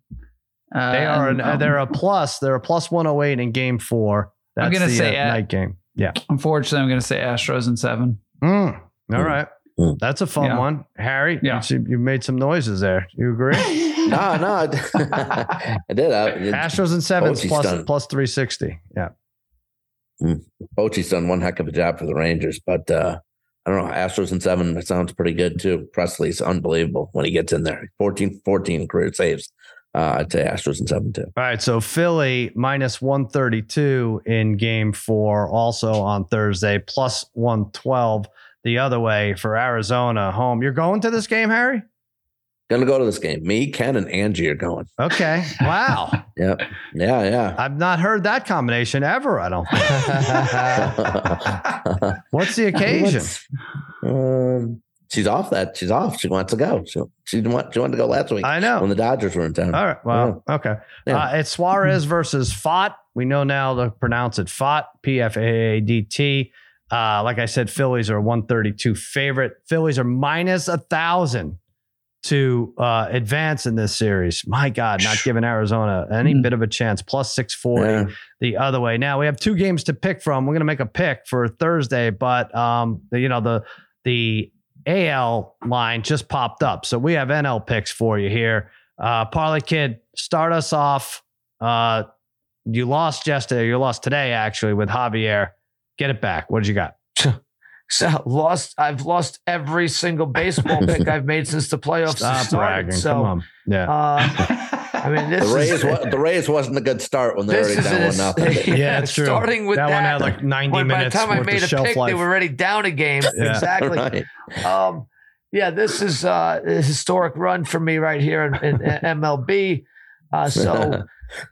uh, they are an, um, they're a plus. They're a plus one hundred oh eight in Game Four. That's I'm gonna the, say uh, night game. Yeah. Unfortunately, I'm gonna say Astros in seven. Mm. All mm. right. Mm. That's a fun yeah. one, Harry. Yeah, you, you, made some noises there. You agree? no, no, I did. I, Astros and seven plus plus three sixty. Yeah. Mm. Bochy's done one heck of a job for the Rangers, but uh, I don't know. Astros and seven sounds pretty good too. Pressly's unbelievable when he gets in there. 14, 14 career saves. Uh, say Astros and seven too. All right. So Philly minus 132 in game four, also on Thursday, plus 112. the other way for Arizona home. You're going to this game, Harry? Gonna go to this game. Me, Ken, and Angie are going. Okay. Wow. Yep. Yeah, yeah. I've not heard that combination ever. I don't think. What's the occasion? um, she's off that. She's off. She wants to go. She she want, she wanted to go last week I know. when the Dodgers were in town. All right. Well, okay. Yeah. Uh, it's Suarez versus Pfaadt. We know now to pronounce it Fott, P F A A D T. Uh, like I said, Phillies are 132 favorite. Phillies are minus a thousand to uh, advance in this series. My God, not giving Arizona any Hmm. bit of a chance. Plus 640 Yeah. the other way. Now we have two games to pick from. We're going to make a pick for Thursday, but um, the, you know the the AL line just popped up, so we have NL picks for you here. Uh, Parlay Kid, start us off. Uh, you lost yesterday. You lost today, actually, with Javier. Get it back. What did you got? So lost. I've lost every single baseball pick I've made since the playoffs Stop started. bragging. So, Come on. Yeah. Uh, I mean, this The Rays, is wa- the Rays wasn't a good start when they this already down an one nothing. Yeah, it's true. Starting with that, that, one had like 90 when by the time I made a pick, life. they were already down a game. Yeah. Exactly. Right. Um, yeah, this is uh, a historic run for me right here in, in MLB. Uh, so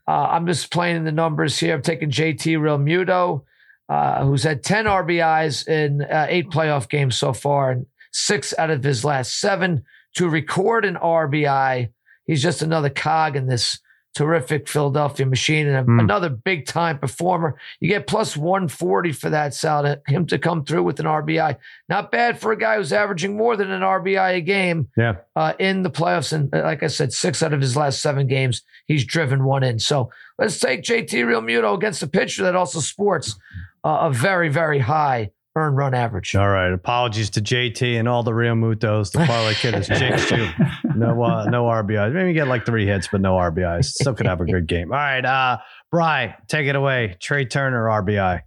uh, I'm just playing the numbers here. I'm taking JT Realmuto, uh, who's had 10 RBIs in uh, eight playoff games so far, and six out of his last seven to record an RBI. He's just another cog in this terrific Philadelphia machine and a- Hmm. another big time performer. You get plus 140 for that, Sal, to him to come through with an RBI. Not bad for a guy who's averaging more than an RBI a game yeah. uh, in the playoffs. And uh, like I said, six out of his last seven games, he's driven one in. So let's take JT Realmuto against a pitcher that also sports a very, very high earn run average. All right. Apologies to JT and all the Realmutos. The parlay kid has jinxed you. No, uh, no RBIs. Maybe get like three hits, but no RBIs. Still could have a good game. All right. Uh, Bry, take it away. Trey Turner, RBI.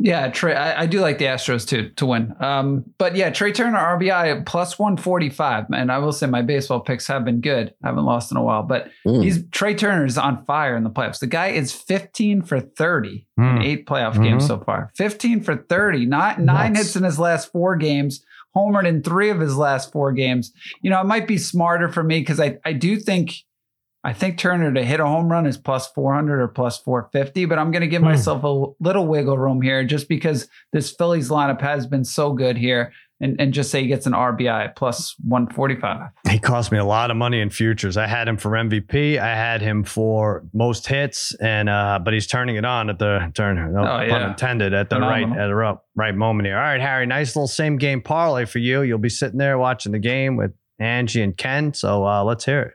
Yeah, Trey. I, I do like the Astros to to win. Um, but yeah, Trey Turner RBI plus one forty five. And I will say my baseball picks have been good. I haven't lost in a while, but Mm. he's Trey Turner is on fire in the playoffs. The guy is fifteen for thirty Hmm. in eight playoff games Mhm. so far. Fifteen for thirty. Nine nine Nuts. hits in his last four games. Homered in three of his last four games. You know, it might be smarter for me because I I do think. I think Turner to hit a home run is plus 400 or plus 450, but I'm going to give Hmm. myself a little wiggle room here just because this Phillies lineup has been so good here and, and just say he gets an RBI plus 145. He cost me a lot of money in futures. I had him for MVP. I had him for most hits, and uh, but he's turning it on at the turn. No Oh, pun yeah. intended at the Phenomenal. right at the ro- right moment here. All right, Harry, nice little same game parlay for you. You'll be sitting there watching the game with Angie and Ken. So uh, let's hear it.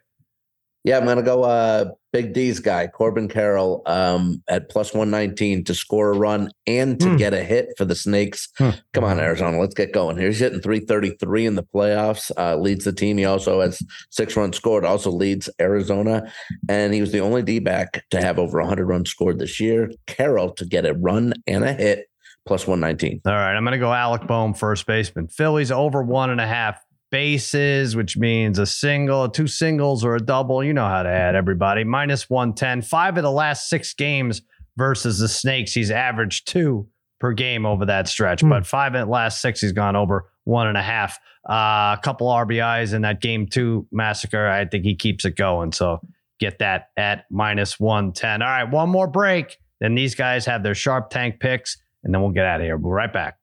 Yeah, I'm gonna go uh Big D's guy, Corbin Carroll, um, at plus one nineteen to score a run and to Hmm. get a hit for the Snakes. Hmm. Come on, Arizona, let's get going. here. He's hitting 333 in the playoffs, uh, leads the team. He also has six runs scored, also leads Arizona. And he was the only D back to have over 100 runs scored this year. Carroll to get a run and a hit, plus 119. All right, I'm going to go Alec Bohm, first baseman. Phillies over one and a half bases, which means a single, two singles, or a double. You know how to add everybody. Minus 110. Five of the last six games versus the Snakes, he's averaged two per game over that stretch. Hmm. But five of the last six, he's gone over one and a half. Uh, a couple RBIs in that game two massacre. I think he keeps it going. So get that at minus 110. All right, one more break. Then these guys have their sharp tank picks, and then we'll get out of here. We'll be right back.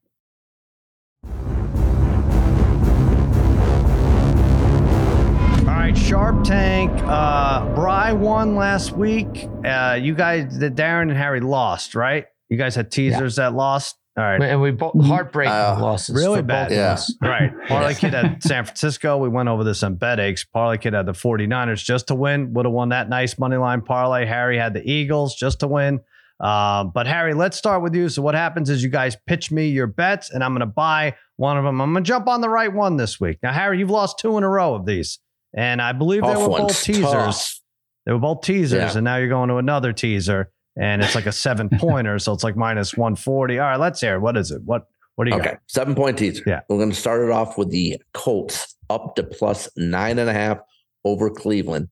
All right, Sharp Tank. Uh, Bry won last week. Uh, you guys, the Darren and Harry lost, right? You guys had teasers that lost. All right, And we both heartbreaking Uh, losses. really for bad. of Yeah. right. Parlay Kid had San Francisco. We went over this on Bet Aches. Parlay Kid had the 49ers just to win. Would have won that nice money line parlay. Harry had the Eagles just to win. Um, but Harry, let's start with you. So what happens is you guys pitch me your bets, and I'm going to buy one of them. I'm going to jump on the right one this week. Now, Harry, you've lost two in a row of these, and I believe they were ones, both teasers. tough. They were both teasers, Yeah. and now you're going to another teaser, and it's like a seven pointer, so it's like minus 140. All right, let's hear. it. What is it? What What do you Okay, got? seven point teaser. Yeah. We're going to start it off with the Colts up to plus nine and a half over Cleveland.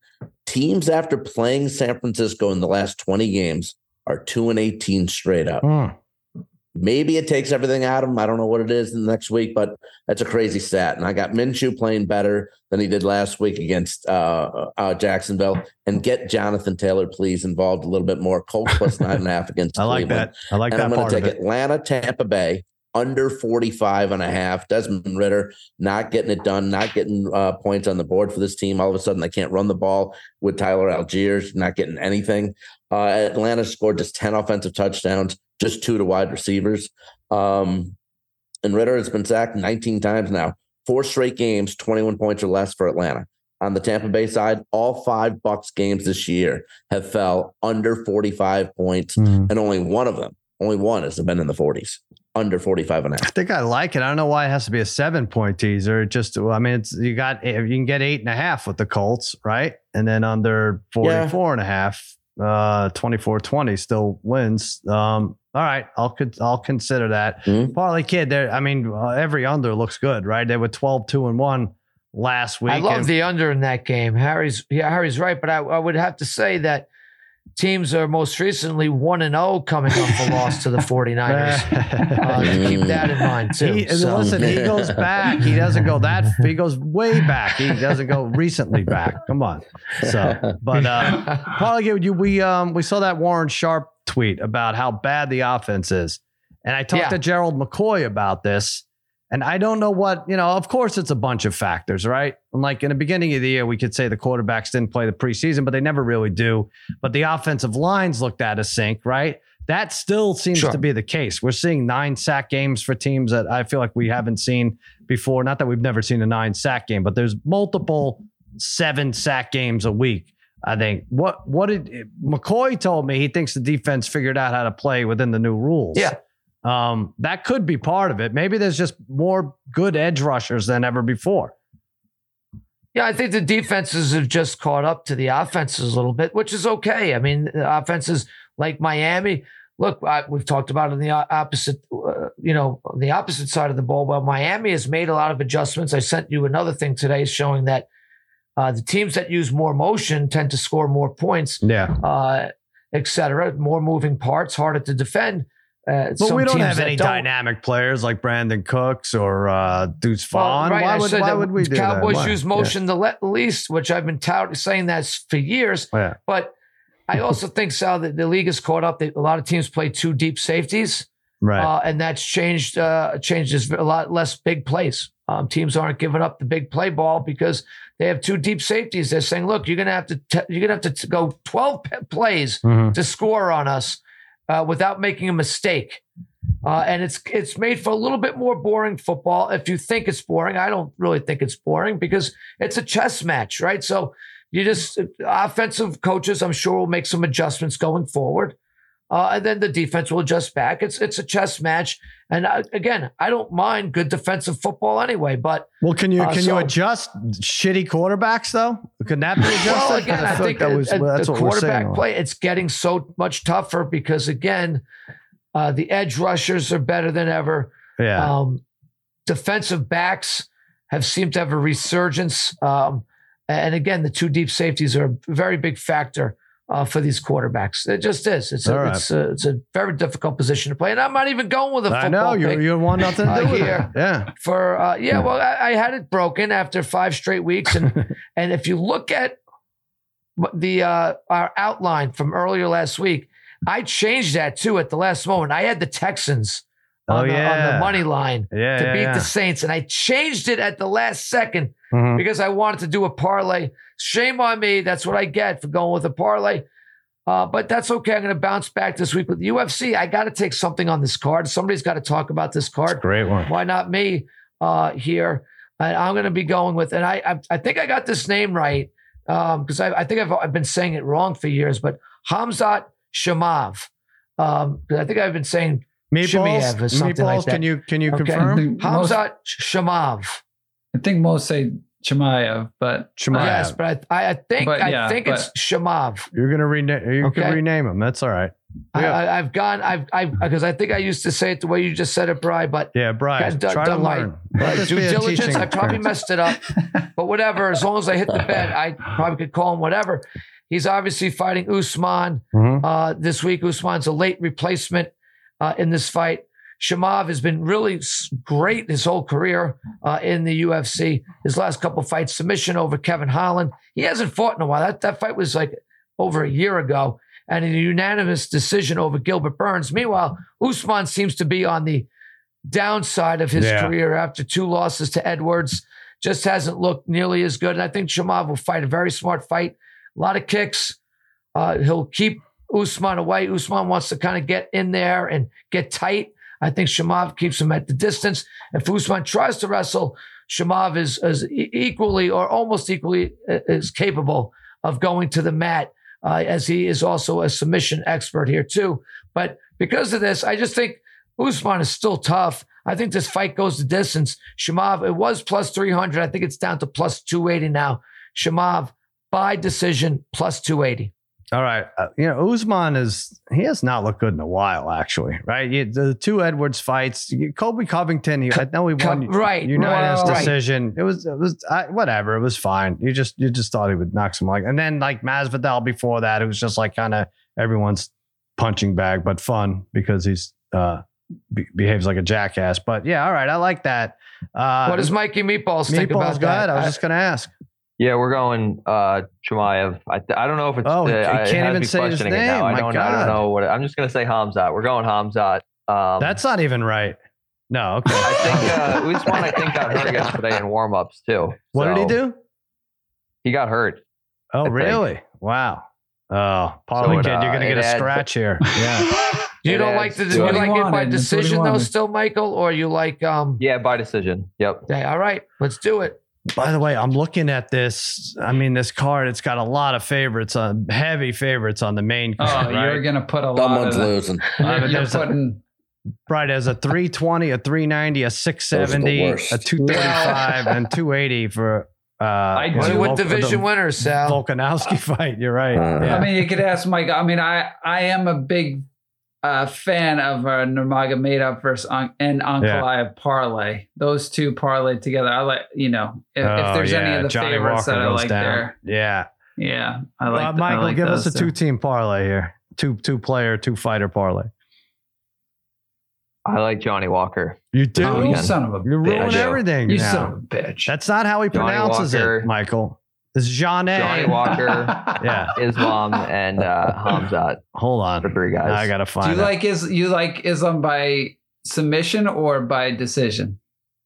Teams after playing San Francisco in the last 20 games are two and 18 straight up. Hmm. Maybe it takes everything out of him. I don't know what it is in the next week, but that's a crazy stat. And I got Minshew playing better than he did last week against uh, uh, Jacksonville. And get Jonathan Taylor, please, involved a little bit more. Colts plus nine and a half against I like Cleveland. that. I like and that I'm going to take. Atlanta, Tampa Bay under 45 and a half. Desmond Ridder not getting it done, not getting uh, points on the board for this team. All of a sudden, they can't run the ball with Tyler Allgeier, not getting anything. Uh, Atlanta scored just 10 offensive touchdowns, just two to wide receivers. Um, and Ridder has been sacked 19 times now, four straight games, 21 points or less for Atlanta. On the Tampa Bay side, all five Bucks games this year have fell under 45 points, Mhm. and only one of them, only one has been in the 40s, under 45 and a half. I think I like it. I don't know why it has to be a seven point teaser. It just, I mean, it's you got you can get eight and a half with the Colts, right? And then under 44 and a half, uh, 24 20 still wins. Um, all right, I'll con- I'll consider that. Mhm. Parlay kid, there. I mean, uh, every under looks good, right? They were 12 2 and one last week. I love and- the under in that game. Harry's yeah, Harry's right, but I, I would have to say that teams are most recently 1 and 0 coming off a loss to the 49ers. Uh, keep that in mind too. He, So- Listen, he goes back. He doesn't go that. He goes way back. He doesn't go recently back. Come on. So, but uh, Probably you. We um we saw that Warren Sharp tweet about how bad the offense is, and I talked Yeah. to Gerald McCoy about this, and I don't know what you know. Of course, it's a bunch of factors, right? And like in the beginning of the year, we could say the quarterbacks didn't play the preseason, but they never really do. But the offensive lines looked out of sync, right? That still seems Sure. to be the case. We're seeing nine sack games for teams that I feel like we haven't seen before. Not that we've never seen a nine sack game, but there's multiple seven sack games a week. I think what what did McCoy told me he thinks the defense figured out how to play within the new rules. Yeah. Um, that could be part of it. Maybe there's just more good edge rushers than ever before. Yeah, I think the defenses have just caught up to the offenses a little bit, which is okay. I mean, the offenses like Miami. Look, I, we've talked about on the opposite, uh, you know, on the opposite side of the ball. Well, Miami has made a lot of adjustments. I sent you another thing today showing that uh, the teams that use more motion tend to score more points, Yeah. uh, et cetera. More moving parts, harder to defend. Uh, But we don't have any don't- dynamic players like Brandin Cooks or uh, Deuce Well, Vaughn. right, why would said why that would we do Cowboys that? Use motion the le- least, which I've been tout- saying that for years. Yeah. Yeah. But I also think, Sal, that the league has caught up. That a lot of teams play two deep safeties, Right. uh, and that's changed. Uh, changes a lot less big plays. Um, teams aren't giving up the big play ball because they have two deep safeties. They're saying, "Look, you're gonna have to t- you're gonna have to t- go 12 p- plays Mhm. to score on us uh, without making a mistake." Uh, and it's it's made for a little bit more boring football. If you think it's boring, I don't really think it's boring because it's a chess match, right? So you just offensive coaches, I'm sure, will make some adjustments going forward, uh, and then the defense will adjust back. It's it's a chess match, and uh, again, I don't mind good defensive football anyway, but Well, can you Uh, can so- you adjust shitty quarterbacks though? Can that be adjusted? well, again, I feel think that was that's the what quarterback play it's getting so much tougher because again, uh, the edge rushers are better than ever. Yeah. Um, defensive backs have seemed to have a resurgence. Um, and again, the two deep safeties are a very big factor uh, for these quarterbacks. It just is. It's a, right. it's, a, it's a very difficult position to play. And I'm not even going with a football I know you pick you want nothing to Uh, do with here. it. Yeah. for uh, yeah. Well, I, I had it broken after five straight weeks, and and if you look at the uh, our outline from earlier last week, I changed that too at the last moment. I had the Texans Oh, on, the, on the money line Yeah. to yeah, beat yeah. the Saints, and I changed it at the last second Mhm. because I wanted to do a parlay. Shame on me. That's what I get for going with a parlay. Uh, but that's okay. I'm going to bounce back this week with the UFC. I got to take something on this card. Somebody's got to talk about this card. Great one. Why not me uh, here? And I'm going to be going with, and I, I, I think I got this name right because I, I think I've, I've been saying it wrong for years, but Hamzat Shamav. Um, I think I've been saying Meatballs. Shimiev or something like Meatballs. Can you can you Okay. I confirm? think, most, I think most say Chemaev, but Shemaev. Yes, but I, I, I think But I yeah, think it's Shamav. You're gonna rename. You Okay. can rename him. That's all right. I, Yeah. I, I've gone. I've I because I think I used to say it the way you just said it, Bry. But Yeah, Brian. Got done- try to done my- learn. Let Right, due diligence. I probably messed it up, but whatever. As long as I hit the bet, I probably could call him whatever. He's obviously fighting Usman Mhm. uh, this week. Usman's a late replacement uh, in this fight. Shamav has been really great his whole career uh, in the UFC. His last couple fights, submission over Kevin Holland. He hasn't fought in a while. That, that fight was like over a year ago, and a unanimous decision over Gilbert Burns. Meanwhile, Usman seems to be on the downside of his Yeah. career after two losses to Edwards. Just hasn't looked nearly as good. And I think Shamav will fight a very smart fight. A lot of kicks. Uh, he'll keep Usman away. Usman wants to kind of get in there and get tight. I think Shamav keeps him at the distance. If Usman tries to wrestle, Shamav is, is equally or almost equally uh, is capable of going to the mat, uh, as he is also a submission expert here too. But because of this, I just think Usman is still tough. I think this fight goes the distance. Shamav, it was plus 300. I think it's down to plus 280 now. Shamav by decision plus 280. All right. Uh, you know, Usman is, he has not looked good in a while, actually, right? You, the two Edwards fights, you- Colby Covington, he, I know he won right, unanimous right. decision. It was, it was, I, whatever. It was fine. You just, you just thought he would knock some like, and then like Masvidal before that, it was just like kind of everyone's punching bag, but fun because he's, uh, be- behaves like a jackass. But yeah, all right. I like that. Uh, what does Mikey Meatballs think Meatballs, about go that? ahead. I was I- just going to ask. Yeah, we're going uh Chimaev. I, I don't know if it's. Oh, uh, I- can't even say his name. now. I My don't. I don't know what. It, I'm just gonna say Hamzat. We're going Hamzat. Um, That's not even right. No. Okay. I think uh, Usman. I think got hurt yesterday in warm-ups too. what did he do? He got hurt. Oh, think. really? Wow. Oh, Parlay So it, kid, you're uh, gonna get a adds- scratch here. Yeah. You It don't like the to you like That's it by wanted. That's what he decision though, still, Michael, or you like um? Yeah, by decision. Yep. Yeah, all right, let's do it. By the way, I'm looking at this. I mean, this card. It's got a lot of favorites on heavy favorites on the main Oh, card. you're gonna put a lot Someone's of losing. Uh, but You're there's a- putting right as a 320, a 390, a 670, a 235, and 280 for. Uh, I do- know, with division the winners, Sal. Volkanovski fight. You're right. Uh, yeah. I mean, you could ask Mike. I mean, I I am a big uh, fan of uh, Nurmagomedov versus An- and Ankalaev parlay. Those two parlay together. I like you know if, if Oh, there's any of the Johnny favorites Walker that I goes like down. there. Yeah. Yeah, I like. Uh, th- I Michael, like give us a two. two team parlay here. Two two player, two fighter parlay. I like Johnny Walker. You do. Oh, you again. son of a You're bitch. ruining I everything. You now. son of a bitch. That's not how he Johnny pronounces Walker. it, Michael. It's Jean Johnny Walker, Yeah. Islam, and uh, Hamzat. Hold on. The three guys. I gotta find. Do find you it. like is you like Islam by submission or by decision?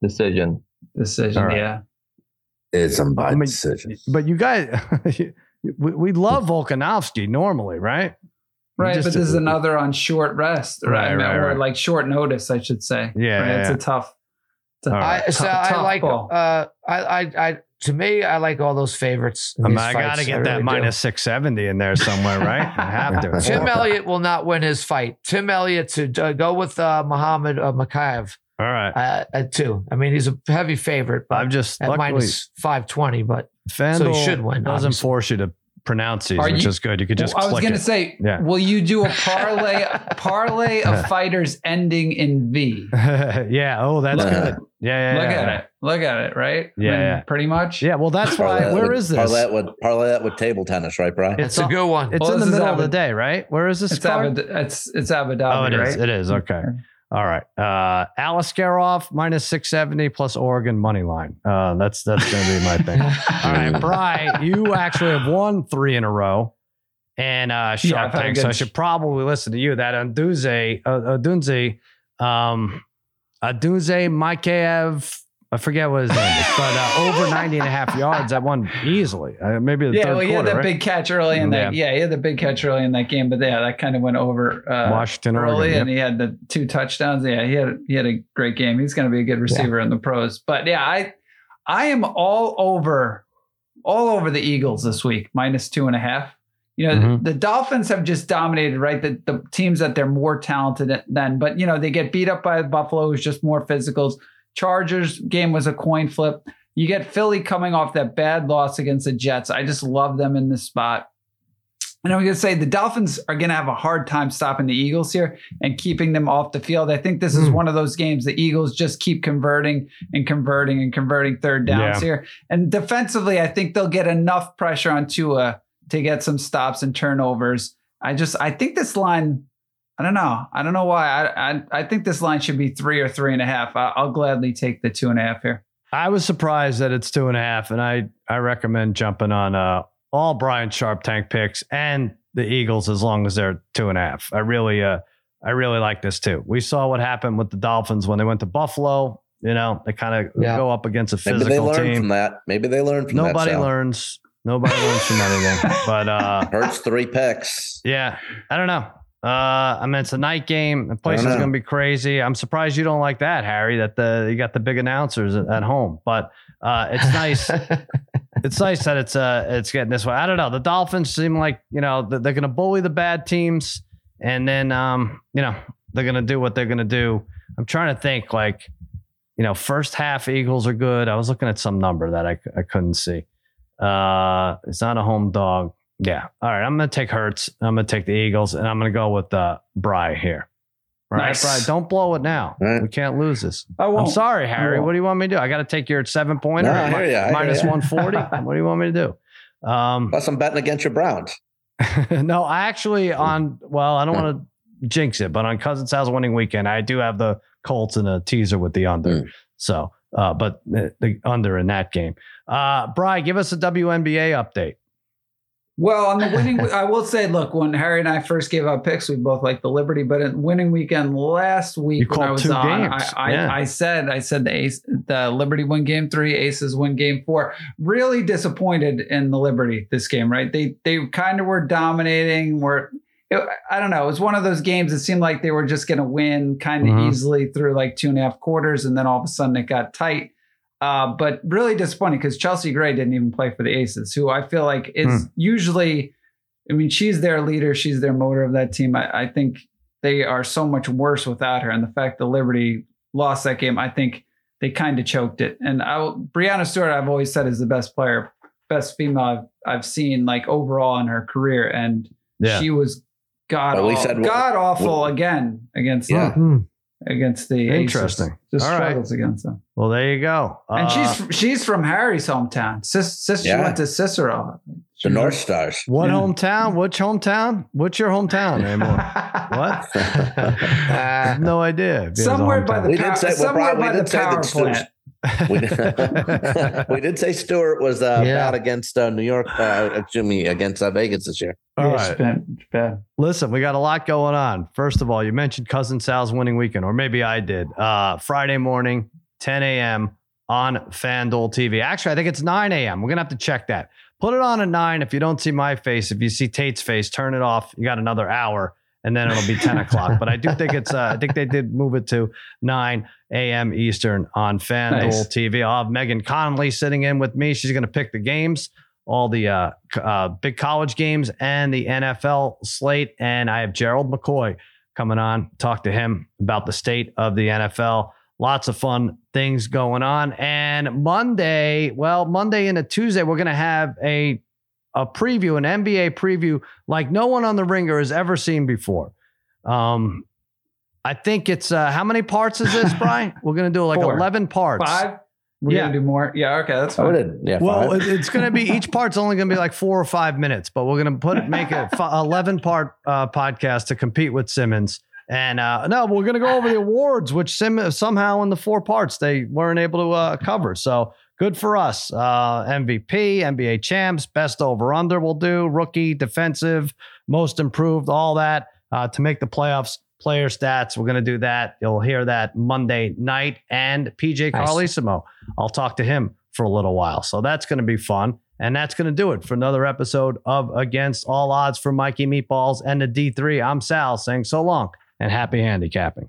Decision. Decision. All right. Yeah. It's a by I mean, decision. but you guys, we, we love Volkanovski normally, right? Right, Just but this is another on short rest, Right, right? Right, or right. like short notice, I should say. Yeah, right? yeah, it's yeah. a tough. It's a All right. I, tough, I like ball. uh, I, I, I, to me, I like all those favorites. in I, mean, I gotta get I that really do. minus 670 in there somewhere, right? I have to. Tim Elliott will not win his fight. Tim Elliott to uh, go with uh, Muhammad uh, Mokaev All right. uh, at two. I mean, he's a heavy favorite, but I'm just, at luckily, minus five twenty. But FanDuel so he should win, doesn't obviously. force you to pronounce these, Are which you- is good. You could just Well, I was gonna say, Yeah. will you do a parlay parlay of fighters ending in V? yeah. Oh, that's good. It. Yeah. yeah Look yeah, at yeah. it. Look at it. Right? Yeah, yeah. Pretty much. Yeah. Well, that's Parlay why. that Where with- is this? Parlay that with parlay that with table tennis, right, Brian? it's, It's a all- good one. It's Well, in the this is middle of the day, right? Where is this It's card? Abu, it's it's Abu Dhabi, Oh, it is. right? It is. Okay. All right. Uh Alice Garoff minus 670 plus Oregon money line. Uh that's that's gonna be my thing. All right, Bry, you actually have won three in a row. And uh I've Sharp had a Tank. So I should probably listen to you. That Odunze, uh, Odunze, um Odunze Mikaev, I forget what his name is, but uh, over 90 and a half yards. That one easily. Uh, maybe the Yeah, third well, he quarter, had that right? big catch early in that. Yeah. he had the big catch early in that game, but yeah, that kind of went over uh, Washington, early, Oregon. and he had the two touchdowns. Yeah, he had he had a great game. He's going to be a good receiver in the pros. But yeah, I I am all over all over the Eagles this week, minus two and a half. You know, Mhm. the Dolphins have just dominated, right? The, the teams that they're more talented than, but you know, they get beat up by Buffalo, who's just more physicals. Chargers game was a coin flip. You get Philly coming off that bad loss against the Jets. I just love them in this spot. And I'm going to say the Dolphins are going to have a hard time stopping the Eagles here and keeping them off the field. I think this is Hmm. one of those games the Eagles just keep converting and converting and converting third downs Yeah. here. And defensively, I think they'll get enough pressure on Tua to get some stops and turnovers. I just I think this line I don't know. I don't know why. I, I I think this line should be three or three and a half. I, I'll gladly take the two and a half here. I was surprised that it's two and a half, and I I recommend jumping on uh, all Brian Sharp tank picks and the Eagles as long as they're two and a half. I really uh I really like this too. We saw what happened with the Dolphins when they went to Buffalo. You know, they kind of Yeah. go up against a physical Maybe they physical learned team. from that. Maybe they learned from Nobody that. Sal. learns. Nobody learns from anything. But uh, Hurts three picks. yeah, I don't know. Uh, I mean, it's a night game. The place is going to be crazy. I'm surprised you don't like that, Harry. That the you got the big announcers at, at home, but uh, it's nice. it's nice that it's uh it's getting this way. I don't know. The Dolphins seem like you know they're, they're going to bully the bad teams, and then um you know they're going to do what they're going to do. I'm trying to think like you know first half Eagles are good. I was looking at some number that I I couldn't see. Uh, it's not a home dog. Yeah. All right. I'm going to take Hurts. I'm going to take the Eagles, and I'm going to go with uh, Bry here. All right, Nice. Bry, don't blow it now. All right. We can't lose this. I I'm sorry, Harry. won't. What do you want me to do? I got to take your seven pointer No, I at hear ya, I hear minus ya. 140. what do you want me to do? Um, Plus, I'm betting against your Browns. no, I actually on well, I don't want to jinx it, but on Cousin Sal's winning weekend, I do have the Colts in a teaser with the under. Mm. So, uh, but the, the under in that game. Uh, Bry, give us a WNBA update. Well, on the winning, I will say, look, when Harry and I first gave out picks, we both liked the Liberty, but in winning weekend last week when I was on. I, I, Yeah. I said, I said the Ace, the Liberty win game three, Aces win game four. Really disappointed in the Liberty this game, right? They they kind of were dominating. Were it, I don't know. It was one of those games. It seemed like they were just going to win kind of Mhm. easily through like two and a half quarters, and then all of a sudden it got tight. Uh, but really disappointing because Chelsea Gray didn't even play for the Aces, who I feel like is usually, I mean, she's their leader, she's their motor of that team. I, I think they are so much worse without her. And the fact that Liberty lost that game, I think they kind of choked it. And I, Breanna Stewart, I've always said is the best player, best female I've, I've seen like overall in her career. And Yeah. she was god, Well, we aw- god awful again against Yeah. Hmm. against the Aces. Interesting. Just All right. struggles against them. Well, there you go. And Uh, she's she's from Harry's hometown. Sis, sis she went to Cicero. The North Stars. what yeah. hometown? Which hometown? What's your hometown anymore? what? I have no idea. if he has a Somewhere by the We did power, say- somewhere Brian, by the did say that power plant. We did, we did say Stewart was uh, Yeah. bad against uh, New York, uh, excuse me, against uh, Vegas this year. All Yeah, right. it's bad, it's bad. Listen, we got a lot going on. First of all, you mentioned Cousin Sal's winning weekend, or maybe I did. Uh, Friday morning, 10 a.m. on FanDuel TV. Actually, I think it's 9 a.m. We're going to have to check that. Put it on at 9. If you don't see my face, if you see Tate's face, turn it off. You got another hour, and then it'll be 10 o'clock. But I do think it's, uh, I think they did move it to 9 a.m. Eastern on FanDuel Nice. TV. I'll have Megan Connolly sitting in with me. She's going to pick the games all the uh, uh, big college games and the NFL slate. And I have Gerald McCoy coming on, talk to him about the state of the NFL. Lots of fun things going on. And Monday, well, Monday and into Tuesday, we're going to have a a preview, an NBA preview like no one on the ringer has ever seen before. Um, I think it's uh, how many parts is this, Brian? We're going to do like Four. 11 parts. Five? We're Yeah. gonna do more. Yeah, okay, that's I fine. would yeah. Well, five. it's going to be each part's only going to be like four or five minutes, but we're going to put it make a fi- eleven part uh, podcast to compete with Simmons. And uh, no, we're going to go over the awards, which Sim- somehow in the four parts they weren't able to uh, cover. So good for us. Uh, MVP, NBA champs, best over under. We'll do rookie, defensive, most improved, all that uh, to make the playoffs. Player stats. We're going to do that. You'll hear that Monday night. And PJ Nice. Carlesimo. I'll talk to him for a little while. So that's going to be fun. And that's going to do it for another episode of Against All Odds for Mikey Meatballs and the D3. I'm Sal saying so long and happy handicapping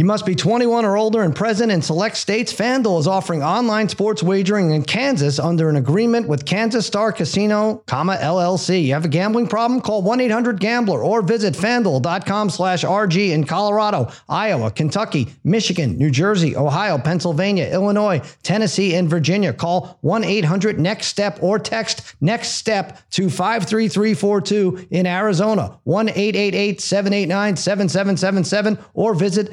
You must be 21 or older and present in select states. FanDuel is offering online sports wagering in Kansas under an agreement with Kansas Star Casino, LLC. You have a gambling problem? Call 1-800-GAMBLER or visit FanDuel.com slash RG in Colorado, Iowa, Kentucky, Michigan, New Jersey, Ohio, Pennsylvania, Illinois, Tennessee, and Virginia. Call 1-800-NEXT-STEP or text NEXT STEP to 53342 in Arizona, 1-888-789-7777 or visit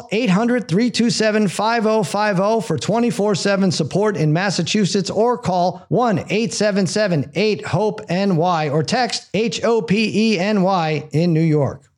800-327-5050 for 24/7 support in Massachusetts or call 1-877-8-HOPE-NY or text H O P E N Y in New York.